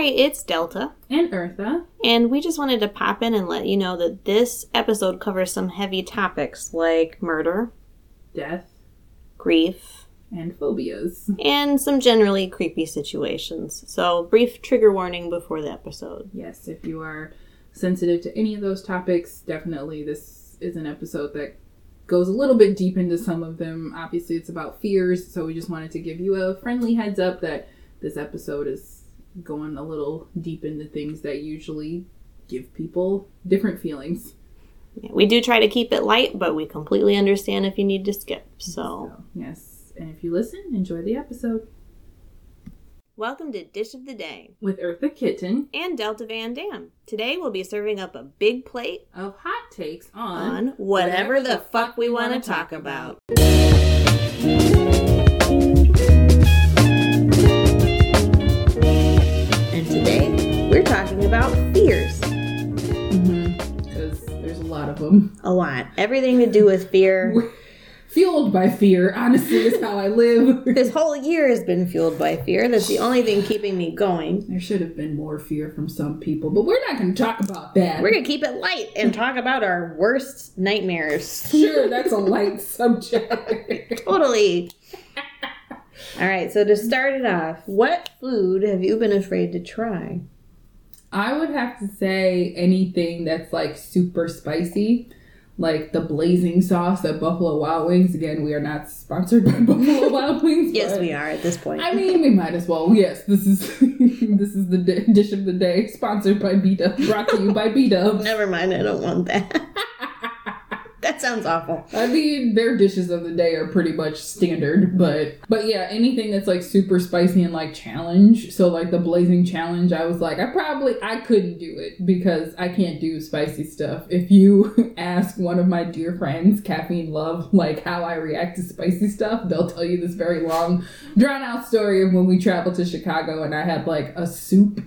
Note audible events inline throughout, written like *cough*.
Hi, it's Delta. And Eartha. And we just wanted to pop in and let you know that this episode covers some heavy topics like murder, Death. grief, And phobias. and some generally creepy situations. So, brief trigger warning before the episode. Yes, if you are sensitive to any of those topics, definitely this is an episode that goes a little bit deep into some of them. Obviously, it's about fears, so we just wanted to give you a friendly heads up that this episode is going a little deep into things that usually give people different feelings. Yeah, We do try to keep it light, but we completely understand if you need to skip. So, So, yes. And if you listen, enjoy the episode. welcome to Dish of the Day With Eartha Kitten and Delta Van Dam. Today we'll be serving up a big plate of hot takes on whatever the fuck we want to talk about. And them. A lot. Everything to do with fear. Fueled by fear, honestly, is how I live. *laughs* This whole year has been fueled by fear. That's the only thing keeping me going. There should have been more fear from some people, but we're not going to talk about that. We're going to keep it light and talk about our worst nightmares. sure, *laughs* that's a light subject. Totally. All right, so to start it off, what food have you been afraid to try? I would have to say anything that's like super spicy, like the blazing sauce at Buffalo Wild Wings. Again, we are not sponsored by *laughs* Buffalo Wild Wings. Yes, we are at this point. I mean, we might as well. Yes, this is *laughs* this is the di- dish of the day, sponsored by B Dub, brought to you by *laughs* B Dubs. Never mind, I don't want that. Sounds awful. I mean, their dishes of the day are pretty much standard, but but yeah, anything that's like super spicy and like challenge. So like the blazing challenge, I was like, I probably I couldn't do it because I can't do spicy stuff. If you *laughs* ask one of my dear friends, Caffeine Love, like how I react to spicy stuff, they'll tell you this very long, drawn out story of when we traveled to Chicago and I had like a soup.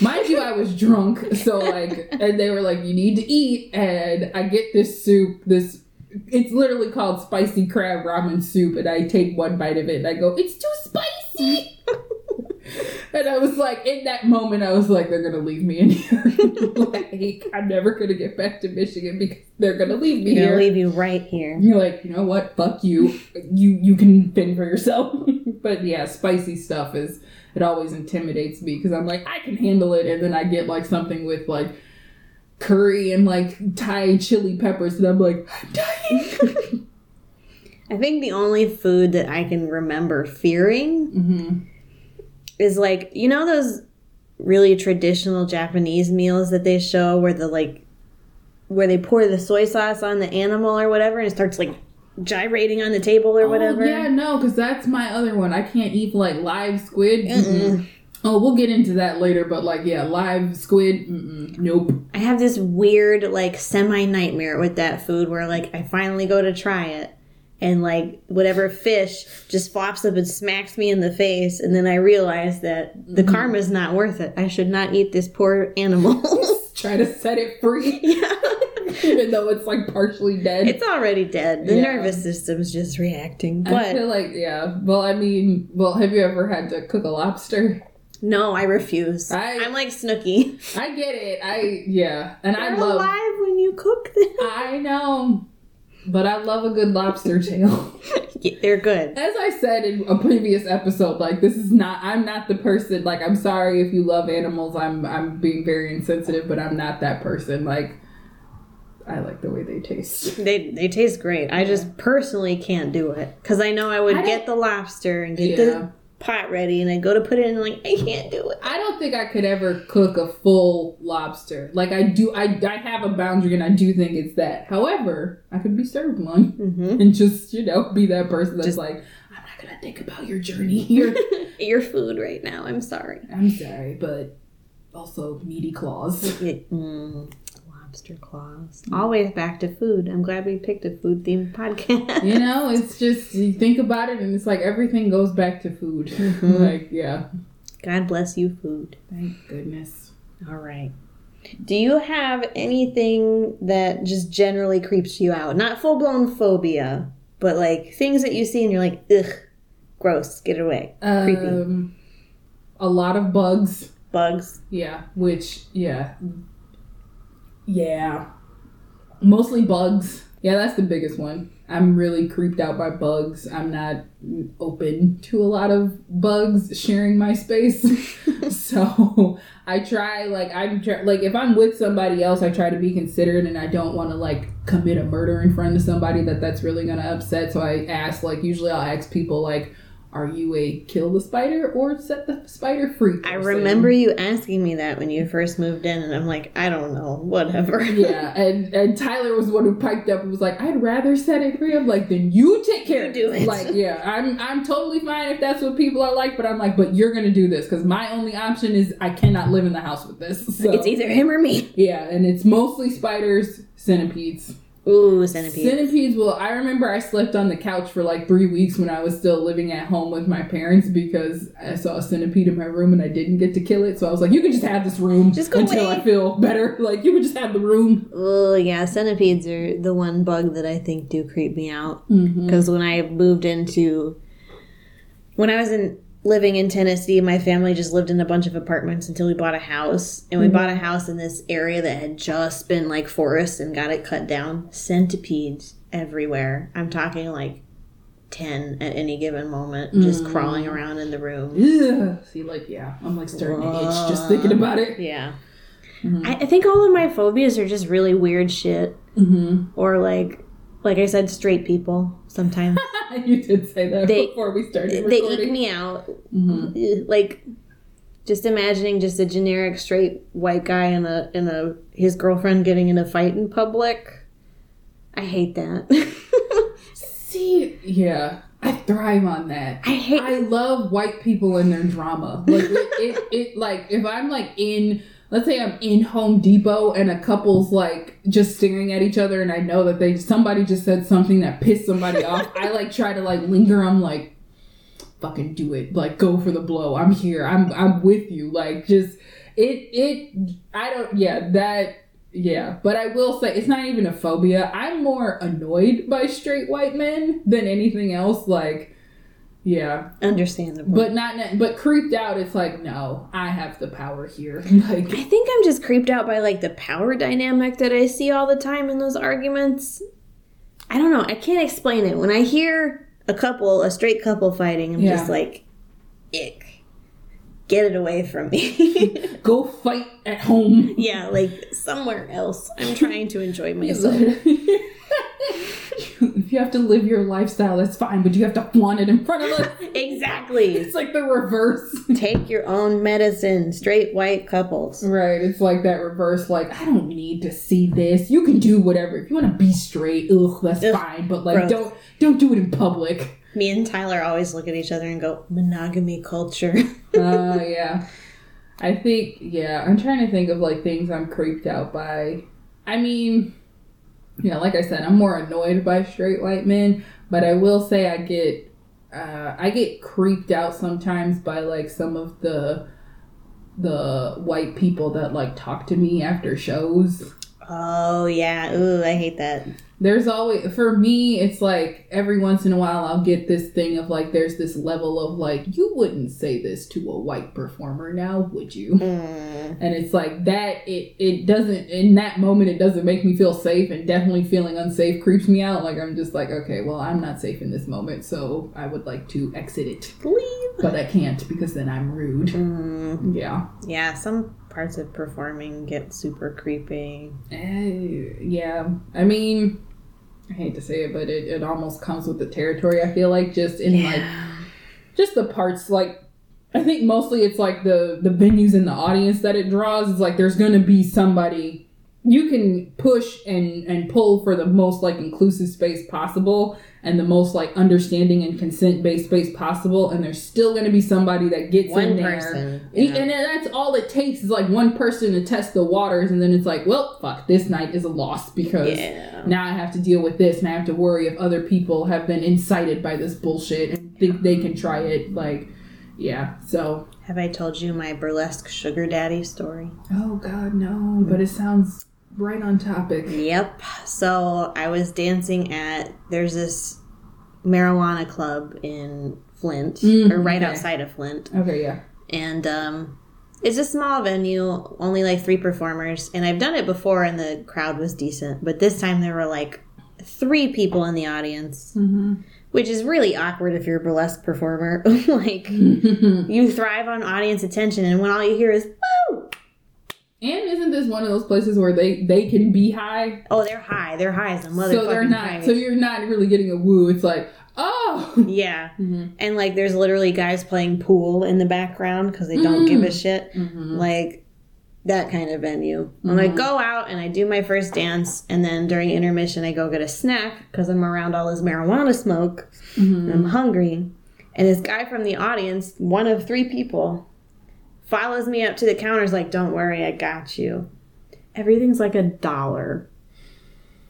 Mind you, I was drunk, so like, and they were like, "You need to eat," and I get this soup, this it's literally called spicy crab ramen soup and i take one bite of it and i go it's too spicy. *laughs* And i was like in that moment i was like they're gonna leave me in here. *laughs* Like i'm never gonna get back to michigan because they're gonna leave me gonna here. leave you right here. you're like you know what? Fuck you. You you can fend for yourself. *laughs* But yeah spicy stuff is it always intimidates me because i'm like i can handle it. And then i get like something with like curry and like thai chili peppers and i'm like i'm dying. *laughs* I think the only food that I can remember fearing hmm is like, you know, those really traditional Japanese meals that they show where the like, where they pour the soy sauce on the animal or whatever and it starts like gyrating on the table or whatever. Oh, yeah, no, because that's my other one. I can't eat like live squid. Mm-mm. Oh, we'll get into that later, but like, yeah, live squid. Nope. I have this weird, like, semi nightmare with that food where, like, I finally go to try it. And like whatever fish just flops up and smacks me in the face, and then I realize that the Mm-hmm. karma's not worth it. I should not eat this poor animal. *laughs* Try to set it free, *laughs* yeah. *laughs* even though it's like partially dead. It's already dead. The Yeah. nervous system's just reacting. I feel like, yeah. Well, I mean, well, have you ever had to cook a lobster? no, I refuse. I- I'm like Snooki. *laughs* I get it. I yeah, and I They're love. alive when you cook them. *laughs* I know, but I love a good lobster tail. Yeah, They're good. As I said in a previous episode, like this is not I'm not the person like I'm sorry if you love animals. I'm I'm being very insensitive, but I'm not that person. Like I like the way they taste. They they taste great. I just personally can't do it because I know I would I get the lobster and get Yeah. the pot ready, and I go to put it in, like I can't do it. I don't think I could ever cook a full lobster. Like I do I I have a boundary and I do think it's that. However, I could be served one hmm and just, you know, be that person that's Just- like, I'm not gonna think about your journey here. *laughs* Your food right now. I'm sorry. I'm sorry, but also meaty claws. It- mm, lobster claws. Always back to food. I'm glad we picked a food themed podcast. you know, it's just you think about it and it's like everything goes back to food. Mhm. *laughs* like, yeah. God bless you, food. Thank goodness. All right. Do you have anything that just generally creeps you out? Not full blown phobia, but like things that you see and you're like, ugh, gross, get away. Creepy. Um, a lot of bugs. bugs. Yeah, which yeah, yeah, mostly bugs. Yeah, that's the biggest one. I'm really creeped out by bugs. I'm not open to a lot of bugs sharing my space. *laughs* so I try like I'm try, like if I'm with somebody else, I try to be considerate and I don't want to like commit a murder in front of somebody that that's really gonna upset. So I ask like usually I'll ask people like are you a kill the spider or set the spider free? I remember you asking me that when you first moved in, and I'm like, I don't know, whatever. *laughs* Yeah, and and Tyler was the one who piped up and was like, "I'd rather set it free." I'm like, "Then you take care You of do it. Like, yeah, I'm I'm totally fine if that's what people are like, but I'm like, but you're gonna do this because my only option is I cannot live in the house with this. So, It's either him or me. yeah, and it's mostly spiders, centipedes. Ooh, centipede. Centipedes. Well, I remember I slept on the couch for like three weeks when I was still living at home with my parents because I saw a centipede in my room and I didn't get to kill it. So I was like, "You can just have this room Just go until away." I feel better. *laughs* Like you can just have the room." Oh yeah, centipedes are the one bug that I think do creep me out. Mm-hmm. Because when I moved into, when I was in living in Tennessee, my family just lived in a bunch of apartments until we bought a house, and we mm-hmm. bought a house in this area that had just been like forest and got it cut down. Centipedes everywhere. I'm talking like ten at any given moment, just mm. crawling around in the room. See, like, yeah, I'm like starting to itch just thinking about it. Yeah. Mm-hmm. I, I think all of my phobias are just really weird shit. Mm-hmm. Or like like I said, straight people sometimes. *laughs* you did say that They- before we started they recording. eke me out. Mhm. Like just imagining just a generic straight white guy and a and a his girlfriend getting in a fight in public. I hate that. *laughs* See, yeah, I thrive on that. I hate I love white people and their drama. Like it, it, it, like if I'm like in, let's say I'm in Home Depot and a couple's like just staring at each other, and I know that they somebody just said something that pissed somebody *laughs* off. I like try to like linger. I'm like, fucking do it. Like go for the blow. I'm here. I'm I'm with you. Like just it it. I don't. Yeah that. Yeah, but I will say it's not even a phobia. I'm more annoyed by straight white men than anything else. Like, yeah, understandable. but not but creeped out. It's like no, I have the power here. *laughs* Like, I think I'm just creeped out by like the power dynamic that I see all the time in those arguments. I don't know. I can't explain it. When I hear a couple, a straight couple fighting, I'm Yeah. just like, ick. Get it away from me. *laughs* go fight at home. yeah, like somewhere else. I'm trying to enjoy *laughs* myself. *laughs* if you have to live your lifestyle, that's fine, but you have to flaunt it in front of us. *laughs* exactly. It's like the reverse. Take your own medicine. Straight white couples. Right, it's like that reverse, like, I don't need to see this. You can do whatever. If you want to be straight, ugh, that's Ugh, fine. But like gross. don't don't do it in public. Me and Tyler always look at each other and go, monogamy culture. *laughs* uh yeah. I think yeah, I'm trying to think of like things I'm creeped out by. I mean, yeah, like I said, I'm more annoyed by straight white men, but I will say I get uh I get creeped out sometimes by like some of the the white people that like talk to me after shows. oh, yeah. Ooh, I hate that. There's always for me it's like every once in a while I'll get this thing of like there's this level of like you wouldn't say this to a white performer now, would you? Mm. and it's like that it it doesn't in that moment it doesn't make me feel safe and definitely feeling unsafe creeps me out like i'm just like okay well i'm not safe in this moment so i would like to exit it Leave. but i can't because then i'm rude Mm. yeah Yeah, some parts of performing get super creepy. Eh, yeah i mean i hate to say it but it, it almost comes with the territory i feel like just in like just the parts like I think mostly it's like the the venues and the audience that it draws. It's like there's gonna be somebody you can push and and pull for the most like inclusive space possible and the most like understanding and consent based space possible, and there's still gonna be somebody that gets One in there. person. Yeah. And that's all it takes is like one person to test the waters, and then it's like, well, fuck, this night is a loss because Yeah. now I have to deal with this, and I have to worry if other people have been incited by this bullshit and think they can try it. Like, yeah. So, Have I told you my burlesque sugar daddy story? oh god, no, but it sounds right on topic. Yep. So I was dancing at there's this marijuana club in Flint, Mm, or right okay. outside of Flint, Okay, yeah. and um, It's a small venue, only like three performers, and I've done it before, and the crowd was decent. But this time there were like three people in the audience, which is really awkward if you're a burlesque performer. *laughs* like *laughs* you thrive on audience attention, and when all you hear is "woo," And isn't this one of those places where they they can be high, oh, they're high, they're high as a motherfucking so they're not. kite. So you're not really getting a woo. It's like, oh, *laughs* Yeah. Mm-hmm. And like there's literally guys playing pool in the background because they don't give a mm. shit. Mm-hmm. Like that kind of venue. And I mm-hmm. go out and I do my first dance, and then during intermission, I go get a snack because I'm around all this marijuana smoke. And I'm hungry. And this guy from the audience, one of three people, follows me up to the counter, is like, Don't worry, I got you. Everything's like a dollar.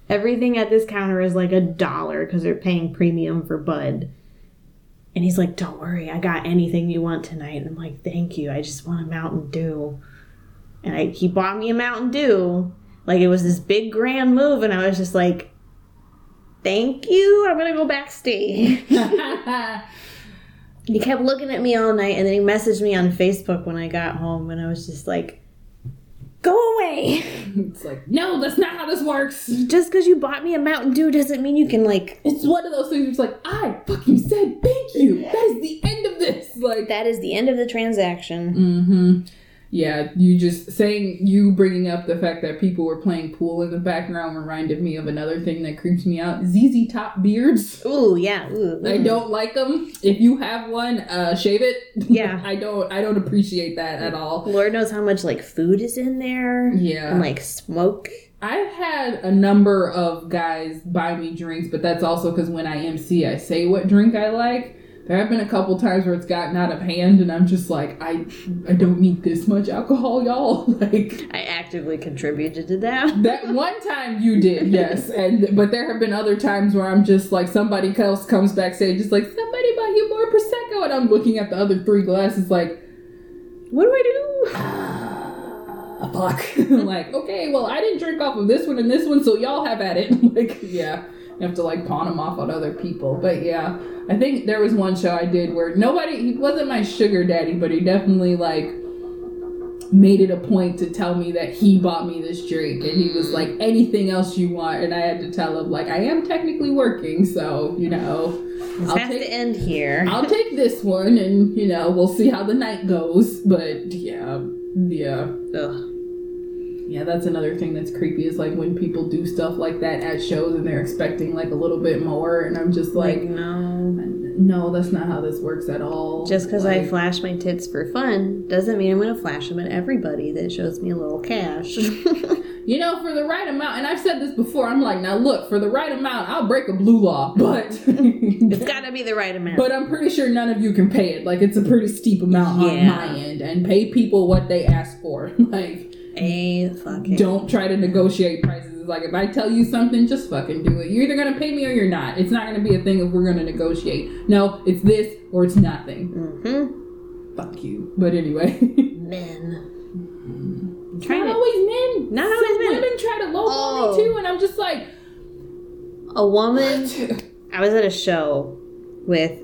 Everything at this counter is like a dollar because they're paying premium for Bud. And he's like, Don't worry, I got anything you want tonight. And I'm like, Thank you. I just want a Mountain Dew. And I, he bought me a Mountain Dew. Like it was this big grand move. And I was just like, Thank you. I'm going to go backstage. *laughs* *laughs* he kept looking at me all night. And then he messaged me on Facebook when I got home. And I was just like, Go away. *laughs* it's like, no, that's not how this works. Just because you bought me a Mountain Dew doesn't mean you can, like, It's one of those things. Where it's like, I fucking said thank you. That is the end of this. Like, that is the end of the transaction. Mm-hmm. Yeah, you just saying you bringing up the fact that people were playing pool in the background reminded me of another thing that creeps me out: ZZ Top beards. Ooh, yeah. Ooh, I don't like them. If you have one, uh, shave it. Yeah. *laughs* I don't. I don't appreciate that at all. Lord knows how much like food is in there. Yeah. And like smoke. I've had a number of guys buy me drinks, but that's also because when I MC, I say what drink I like. There have been a couple times where it's gotten out of hand, and I'm just like, I, I don't need this much alcohol, y'all. *laughs* Like I actively contributed to that. *laughs* that one time you did, yes, and but there have been other times where I'm just like, somebody else comes backstage, just like somebody bought you more prosecco, and I'm looking at the other three glasses, like, What do I do? *sighs* fuck. *laughs* like, okay, well, I didn't drink off of this one and this one, so y'all have at it. like, yeah. You have to like pawn them off on other people. But yeah, I think there was one show I did where nobody, he wasn't my sugar daddy, but he definitely like made it a point to tell me that he bought me this drink. And he was like, mm. anything else you want. And I had to tell him, like, I am technically working, so, you know. This I'll has take- to end here. *laughs* I'll take this one and, you know, we'll see how the night goes. But yeah, yeah. Ugh. Yeah, that's another thing that's creepy is like when people do stuff like that at shows and they're expecting like a little bit more. And I'm just Like, like, no. no, that's not how this works at all. Just because I flash my tits for fun doesn't mean I'm going to flash them at everybody that shows me a little cash. *laughs* You know, for the right amount, and I've said this before, I'm like, now look, for the right amount, I'll break a blue law. *laughs* But. it's got to be the right amount. But I'm pretty sure none of you can pay it. Like it's a pretty steep amount on my end, and pay people what they ask for. *laughs* Like a fucking. don't try to negotiate prices. It's Like if I tell you something, just fucking do it. You're either gonna pay me or you're not. It's not gonna be a thing if we're gonna negotiate. No, it's this or it's nothing. hmm Fuck you. But anyway, *laughs* Men. it's Trying not to- always men. Not Some always men. Women try to lowball Oh. me too, and I'm just like, A woman. *laughs* I was at a show with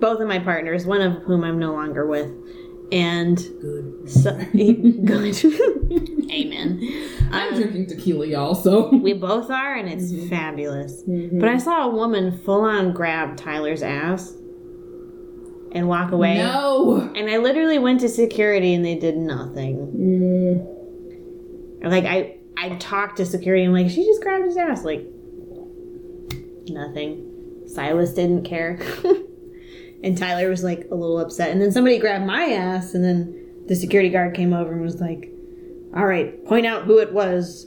both of my partners, one of whom I'm no longer with, and good. so, *laughs* good. *laughs* Amen. I'm Um, drinking tequila, y'all. So we both are, and it's Mm-hmm. fabulous. But I saw a woman full on grab Tyler's ass and walk away. no. And I literally went to security, and they did nothing. Like I, I talked to security. I'm like, she just grabbed his ass. Like nothing. Silas didn't care, *laughs* and Tyler was like a little upset. And then somebody grabbed my ass, and then the security guard came over and was like, "All right, point out who it was.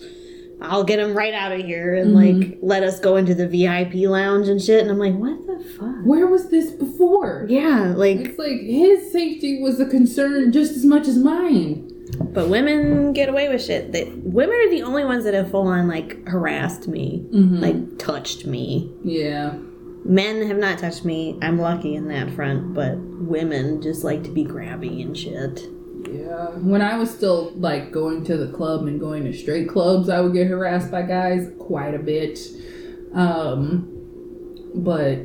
I'll get him right out of here, and like let us go into the VIP lounge and shit." And I'm like, "What the fuck?" Where was this before? Yeah, like, It's like his safety was a concern just as much as mine. but women get away with shit. They, women are the only ones that have full on like harassed me, Mhm. like touched me. Yeah. Men have not touched me. I'm lucky in that front, but women just like to be grabby and shit. Yeah. When I was still like going to the club and going to straight clubs, I would get harassed by guys quite a bit. Um but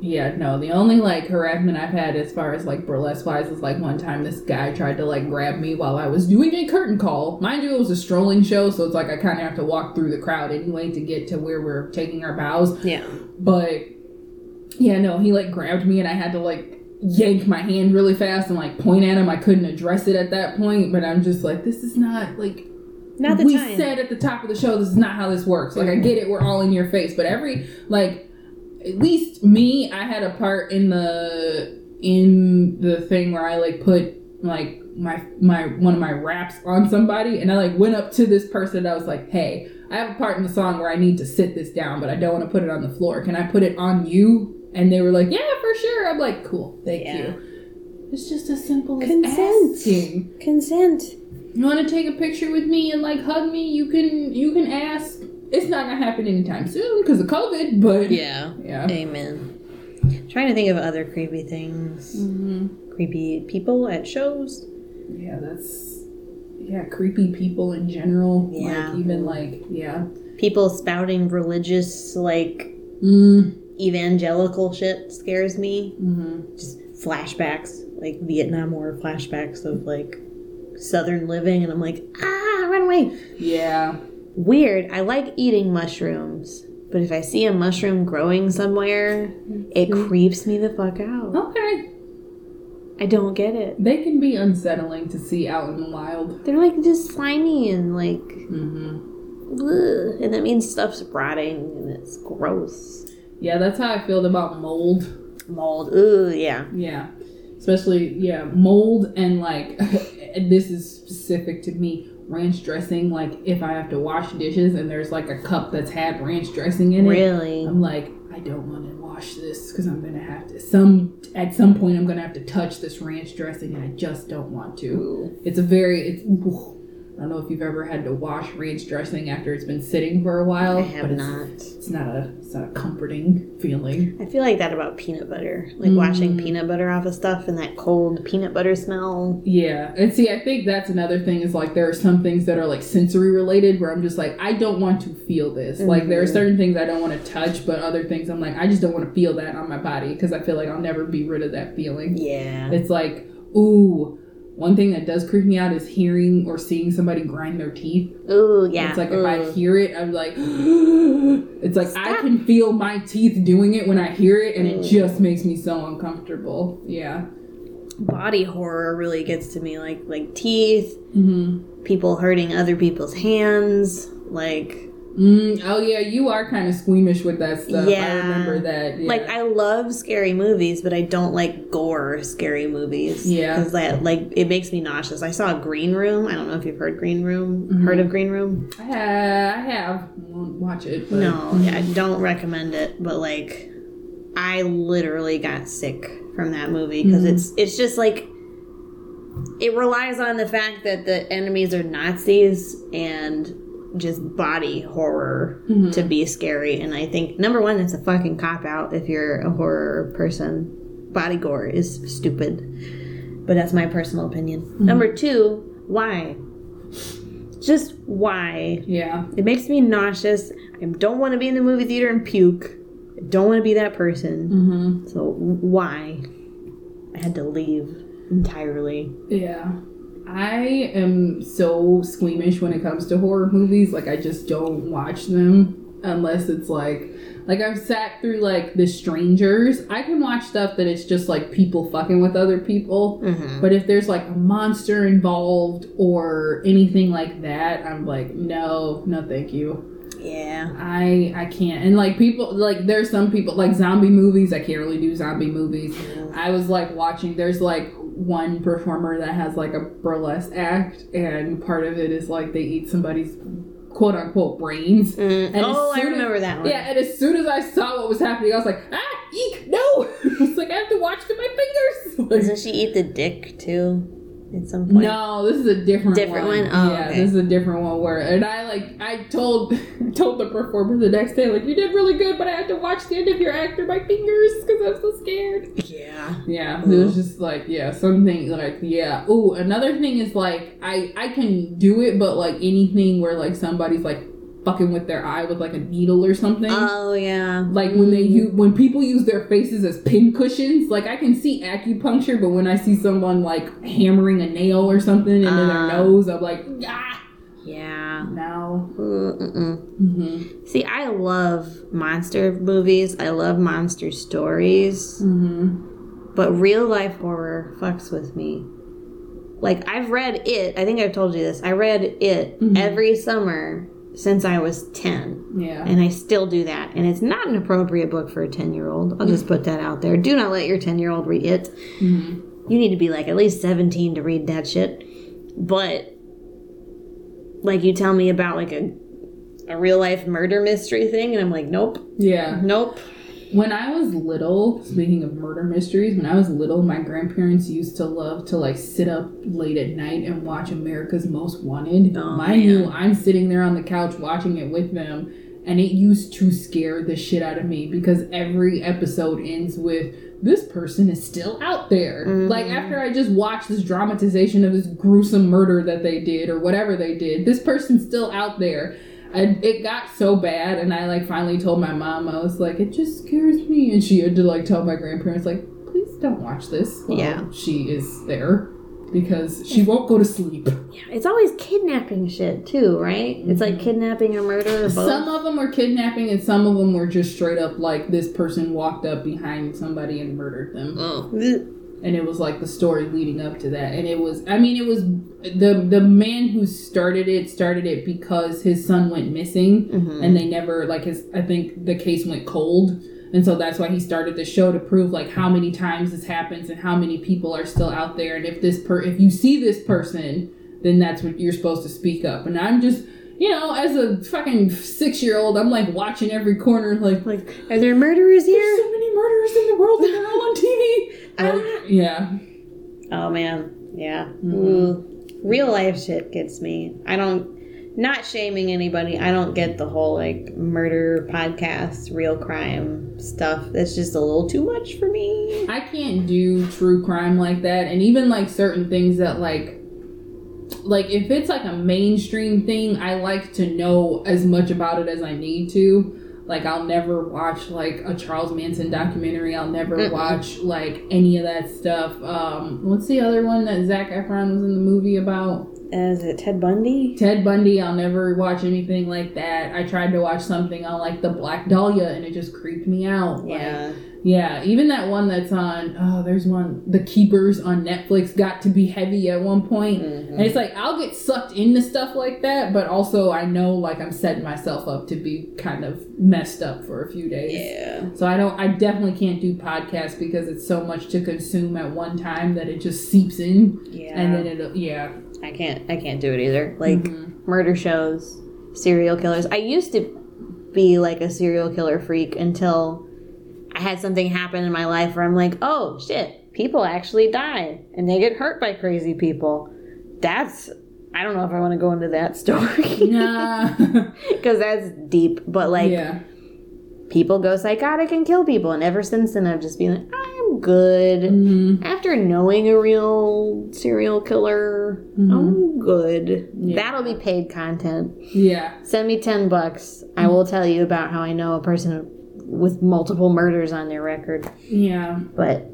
Yeah, no. The only like harassment I've had as far as like burlesque wise is like one time this guy tried to like grab me while I was doing a curtain call. Mind you, it was a strolling show, so it's like I kind of have to walk through the crowd anyway to get to where we're taking our bows. Yeah. But yeah, no, he like grabbed me and I had to like yank my hand really fast and like point at him. I couldn't address it at that point, but I'm just like, this is not like Not the we time. said at the top of the show this is not how this works like i get it we're all in your face but every like at least me i had a part in the in the thing where i like put like my my one of my raps on somebody and i like went up to this person and i was like hey i have a part in the song where i need to sit this down but i don't want to put it on the floor can i put it on you and they were like yeah for sure i'm like cool thank Yeah. you it's just as simple as Consent. asking Consent. you want to take a picture with me and like hug me you can you can ask it's not gonna happen anytime soon because of covid but Yeah. yeah Amen. trying to think of other creepy things. Mhm. Creepy people at shows. yeah that's yeah creepy people in general Yeah. like even like yeah People spouting religious, like mm. Evangelical shit scares me. hmm Just flashbacks, like Vietnam War flashbacks of like Southern living, and I'm like, ah, run away. yeah Weird. I like eating mushrooms, but if I see a mushroom growing somewhere, it creeps me the fuck out. okay I don't get it. they can be unsettling to see out in the wild They're like just slimy and like, hmm ugh, and that means stuff's rotting and it's gross. Yeah that's how i feel about mold Mold. Ooh, yeah. Yeah. Especially, yeah, mold and like, *laughs* this is specific to me, ranch dressing. Like, if I have to wash dishes and there's like a cup that's had ranch dressing in it, Really? I'm like, I don't want to wash this because I'm gonna have to. Some at some point, I'm gonna have to touch this ranch dressing, and I just don't want to. Ooh. It's a very, it's. I don't know if you've ever had to wash ranch dressing after it's been sitting for a while. I have but it's, not. It's not a, it's not a comforting feeling. I feel like that about peanut butter. Like washing mm. peanut butter off of stuff and that cold peanut butter smell. Yeah, and see, I think that's another thing is like there are some things that are like sensory related where I'm just like I don't want to feel this. Like there are mm-hmm. certain things I don't want to touch, but other things I'm like I just don't want to feel that on my body because I feel like I'll never be rid of that feeling. Yeah. It's like ooh, one thing that does creep me out is hearing or seeing somebody grind their teeth. Ooh, yeah. It's like Ooh. if I hear it, I'm like, *gasps* it's like I can feel my teeth doing it when I hear it, and it just makes me so uncomfortable. Yeah. body horror really gets to me like like teeth Mm-hmm. people hurting other people's hands like Mm, oh yeah, you are kind of squeamish with that stuff. I Yeah. remember that. Yeah. like i love scary movies but i don't like gore scary movies Yeah. because that like it makes me nauseous i saw green room i don't know if you've heard green room Mm-hmm. heard of green room I, ha- I have. Won't watch it. But. no i don't recommend it but like i literally got sick from that movie because Mm-hmm. it's it's just like it relies on the fact that the enemies are nazis and just body horror Mm-hmm. to be scary and i think number one it's a fucking cop out if you're a horror person body gore is stupid but that's my personal opinion Mm-hmm. number two why just why Yeah. it makes me nauseous. I don't want to be in the movie theater and puke. I don't want to be that person. Mm-hmm. So why? I had to leave entirely. Yeah. I am so squeamish when it comes to horror movies. Like I just don't watch them unless it's like like I've sat through like The Strangers. I can watch stuff that it's just like people fucking with other people. Mm-hmm. But if there's like a monster involved or anything like that, I'm like, no, no, thank you. Yeah. I I can't. And like people like there's some people like zombie movies. I can't really do zombie movies. I was like watching. There's like one performer that has like a burlesque act, and part of it is like they eat somebody's quote unquote brains. Mm. And Oh, I soon as- remember that one. Yeah, and as soon as I saw what was happening, I was like, ah, eek, no! *laughs* it's like, I have to watch with my fingers. Like, Doesn't she eat the dick too? At some point. no, this is a different Different one. one? Oh, yeah, okay. this is a different one where and I like I told *laughs* told the performer the next day like you did really good, but I had to watch the end of your act through my fingers because I'm so scared. Yeah. Yeah, it was just like yeah, something like yeah. Ooh, another thing is like I I can do it, but like anything where like somebody's like fucking with their eye with like a needle or something. Oh yeah. like when they use when people use their faces as pin cushions, like I can see acupuncture, but when I see someone like hammering a nail or something into Ah. their nose, I'm like, ah, Yeah. no. Mm-hmm. See, I love monster movies. I love monster stories. Mm-hmm. But real life horror fucks with me. Like I've read it. I think I've told you this. I read it Mhm. every summer since I was 10. Yeah. And I still do that. And it's not an appropriate book for a 10 year old. I'll just put that out there. Do not let your 10 year old read it. Mm-hmm. You need to be like at least 17 to read that shit. But like you tell me about like a a real life murder mystery thing and I'm like, nope. Yeah. Nope. When I was little, speaking of murder mysteries, when I was little, my grandparents used to love to like sit up late at night and watch America's Most Wanted. Oh, Mind you. I'm sitting there on the couch watching it with them, and it used to scare the shit out of me because every episode ends with this person is still out there. Mhm. Like after I just watched this dramatization of this gruesome murder that they did or whatever they did, this person's still out there. I, it got so bad, and I like finally told my mom, I was like, it just scares me, and she had to like tell my grandparents, like, please don't watch this. while Yeah. she is there because she won't go to sleep. Yeah, it's always kidnapping shit too, right? It's like mm-hmm. kidnapping or murder or both. Some of them were kidnapping, and some of them were just straight up like this person walked up behind somebody and murdered them. oh. And it was like the story leading up to that. And it was i mean it was the the man who started it started it because his son went missing Mhm. and they never like his i think the case went cold. And so that's why he started the show to prove like how many times this happens and how many people are still out there. And if this per if you see this person then that's what you're supposed to speak up. And i'm just you know as a fucking six year old i'm like watching every corner like Like, are there murderers here? there's so many murders in the world and they're all on tv *laughs* I- yeah Oh man, yeah. Mhm. Real life shit gets me. I don't. Not shaming anybody. I don't get the whole like murder podcast, real crime stuff. That's just a little too much for me. I can't do true crime like that, and even like certain things that like, like if it's like a mainstream thing, I like to know as much about it as I need to. Like I'll never watch like a Charles Manson documentary. I'll never Mm-mm. watch like any of that stuff. Um, what's the other one that Zac Efron was in the movie about? Is it Ted Bundy? Ted Bundy. I'll never watch anything like that. I tried to watch something on like the Black Dahlia, and it just creeped me out. Like, Yeah. even that one that's on oh, there's one The Keepers on Netflix got to be heavy at one point. Mhm. And it's like I'll get sucked into stuff like that, but also I know like I'm setting myself up to be kind of messed up for a few days. Yeah. So I don't I definitely can't do podcasts because it's so much to consume at one time that it just seeps in Yeah. and then it yeah. I can't. I can't do it either. Like Mhm. murder shows, serial killers. I used to be like a serial killer freak until I had something happen in my life where I'm like, oh shit, people actually die and they get hurt by crazy people. That's I don't know if I want to go into that *laughs* story Nah. *laughs* because that's deep. But like, yeah. people go psychotic and kill people, and ever since then, I've just been like, I'm good. Mhm. After knowing a real serial killer, I'm good. Yeah. That'll be paid content. Yeah. Send me 10 bucks. I will tell you about how I know a person with multiple murders on their record. Yeah. But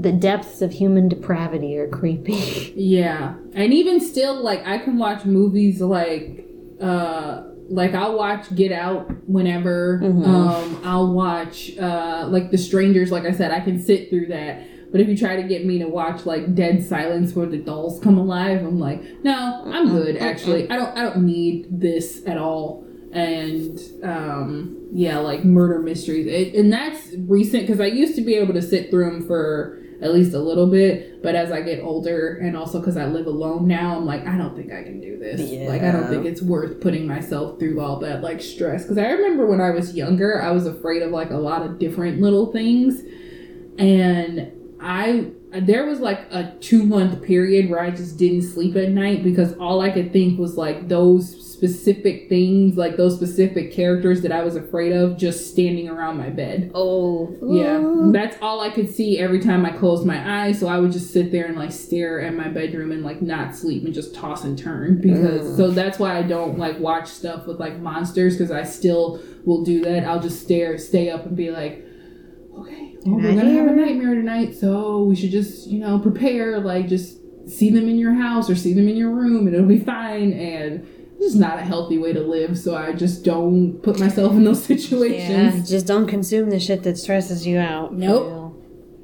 the depths of human depravity are creepy. *laughs* Yeah. And even still, like, I can watch movies like, uh, like I'll watch Get Out whenever. Mhm. Um, I'll watch, uh, like The Strangers. Like I said, I can sit through that. But if you try to get me to watch like Dead Silence where the dolls come alive, I'm like, no, I'm good. Actually, I don't. I don't need this at all. And um, yeah, like murder mysteries, it, and that's recent because I used to be able to sit through them for at least a little bit. But as I get older, and also because I live alone now, I'm like, I don't think I can do this. Like, I don't think it's worth putting myself through all that like stress. Because I remember when I was younger, I was afraid of like a lot of different little things, and I there was like a two month period where I just didn't sleep at night because all I could think was like those specific things, like those specific characters that I was afraid of, just standing around my bed. Oh, Yeah, that's all I could see every time I closed my eyes. So I would just sit there and like stare at my bedroom and like not sleep and just toss and turn because. Mm. So that's why I don't like watch stuff with like monsters because I still will do that. I'll just stare, stay up, and be like, okay, well, we're gonna have a nightmare tonight, so we should just you know prepare. Like just see them in your house or see them in your room, and it'll be fine. And it's is not a healthy way to live. So I just don't put myself in those *laughs* situations. yeah. Just don't consume the shit that stresses you out. Nope.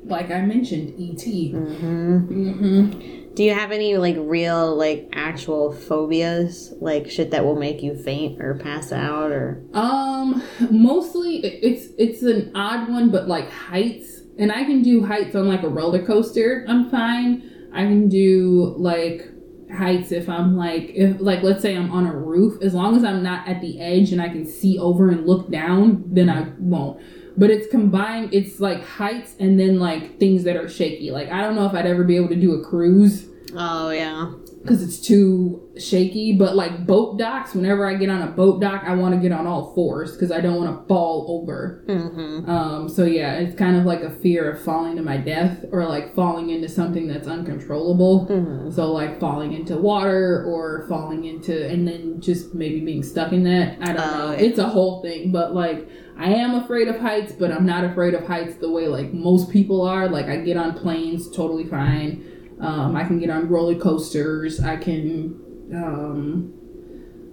like I mentioned, ET. Mm-hmm. Mm-hmm. Do you have any like real like actual phobias, like shit that will make you faint or pass out or? Um, mostly it's it's an odd one, but like heights, and I can do heights on like a roller coaster. I'm fine. I can do like heights if I'm like if like let's say I'm on a roof. As long as I'm not at the edge and I can see over and look down, then I won't. But it's combined. It's like heights and then like things that are shaky. Like I don't know if I'd ever be able to do a cruise Oh yeah. because it's too shaky. But like boat docks, whenever I get on a boat dock, I want to get on all fours because I don't want to fall over. Mm-hmm. Um, so yeah, it's kind of like a fear of falling to my death or like falling into something that's uncontrollable. Mhm. So like falling into water or falling into and then just maybe being stuck in that. I don't Oh, know. It's a whole thing, but like I am afraid of heights, but I'm not afraid of heights the way like most people are. Like I get on planes totally fine. Um, I can get on roller coasters. I can um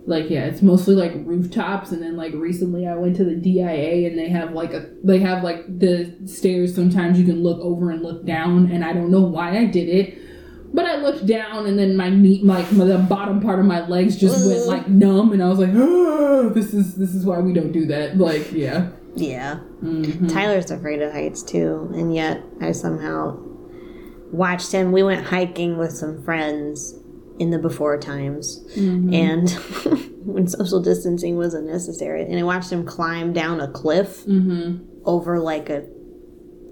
like yeah, it's mostly like rooftops and then like recently I went to the DIA and they have like a they have like the stairs sometimes you can look over and look down and I don't know why I did it. But I looked down and then my knee like my, the bottom part of my legs just went like numb and I was like, oh, this is this is why we don't do that. Like, yeah. Yeah. Mhm. Tyler's afraid of heights too, and yet I somehow watched him. We went hiking with some friends in the before times, Mhm. and *laughs* when social distancing wasn't necessary, and I watched him climb down a cliff Mhm. over like a,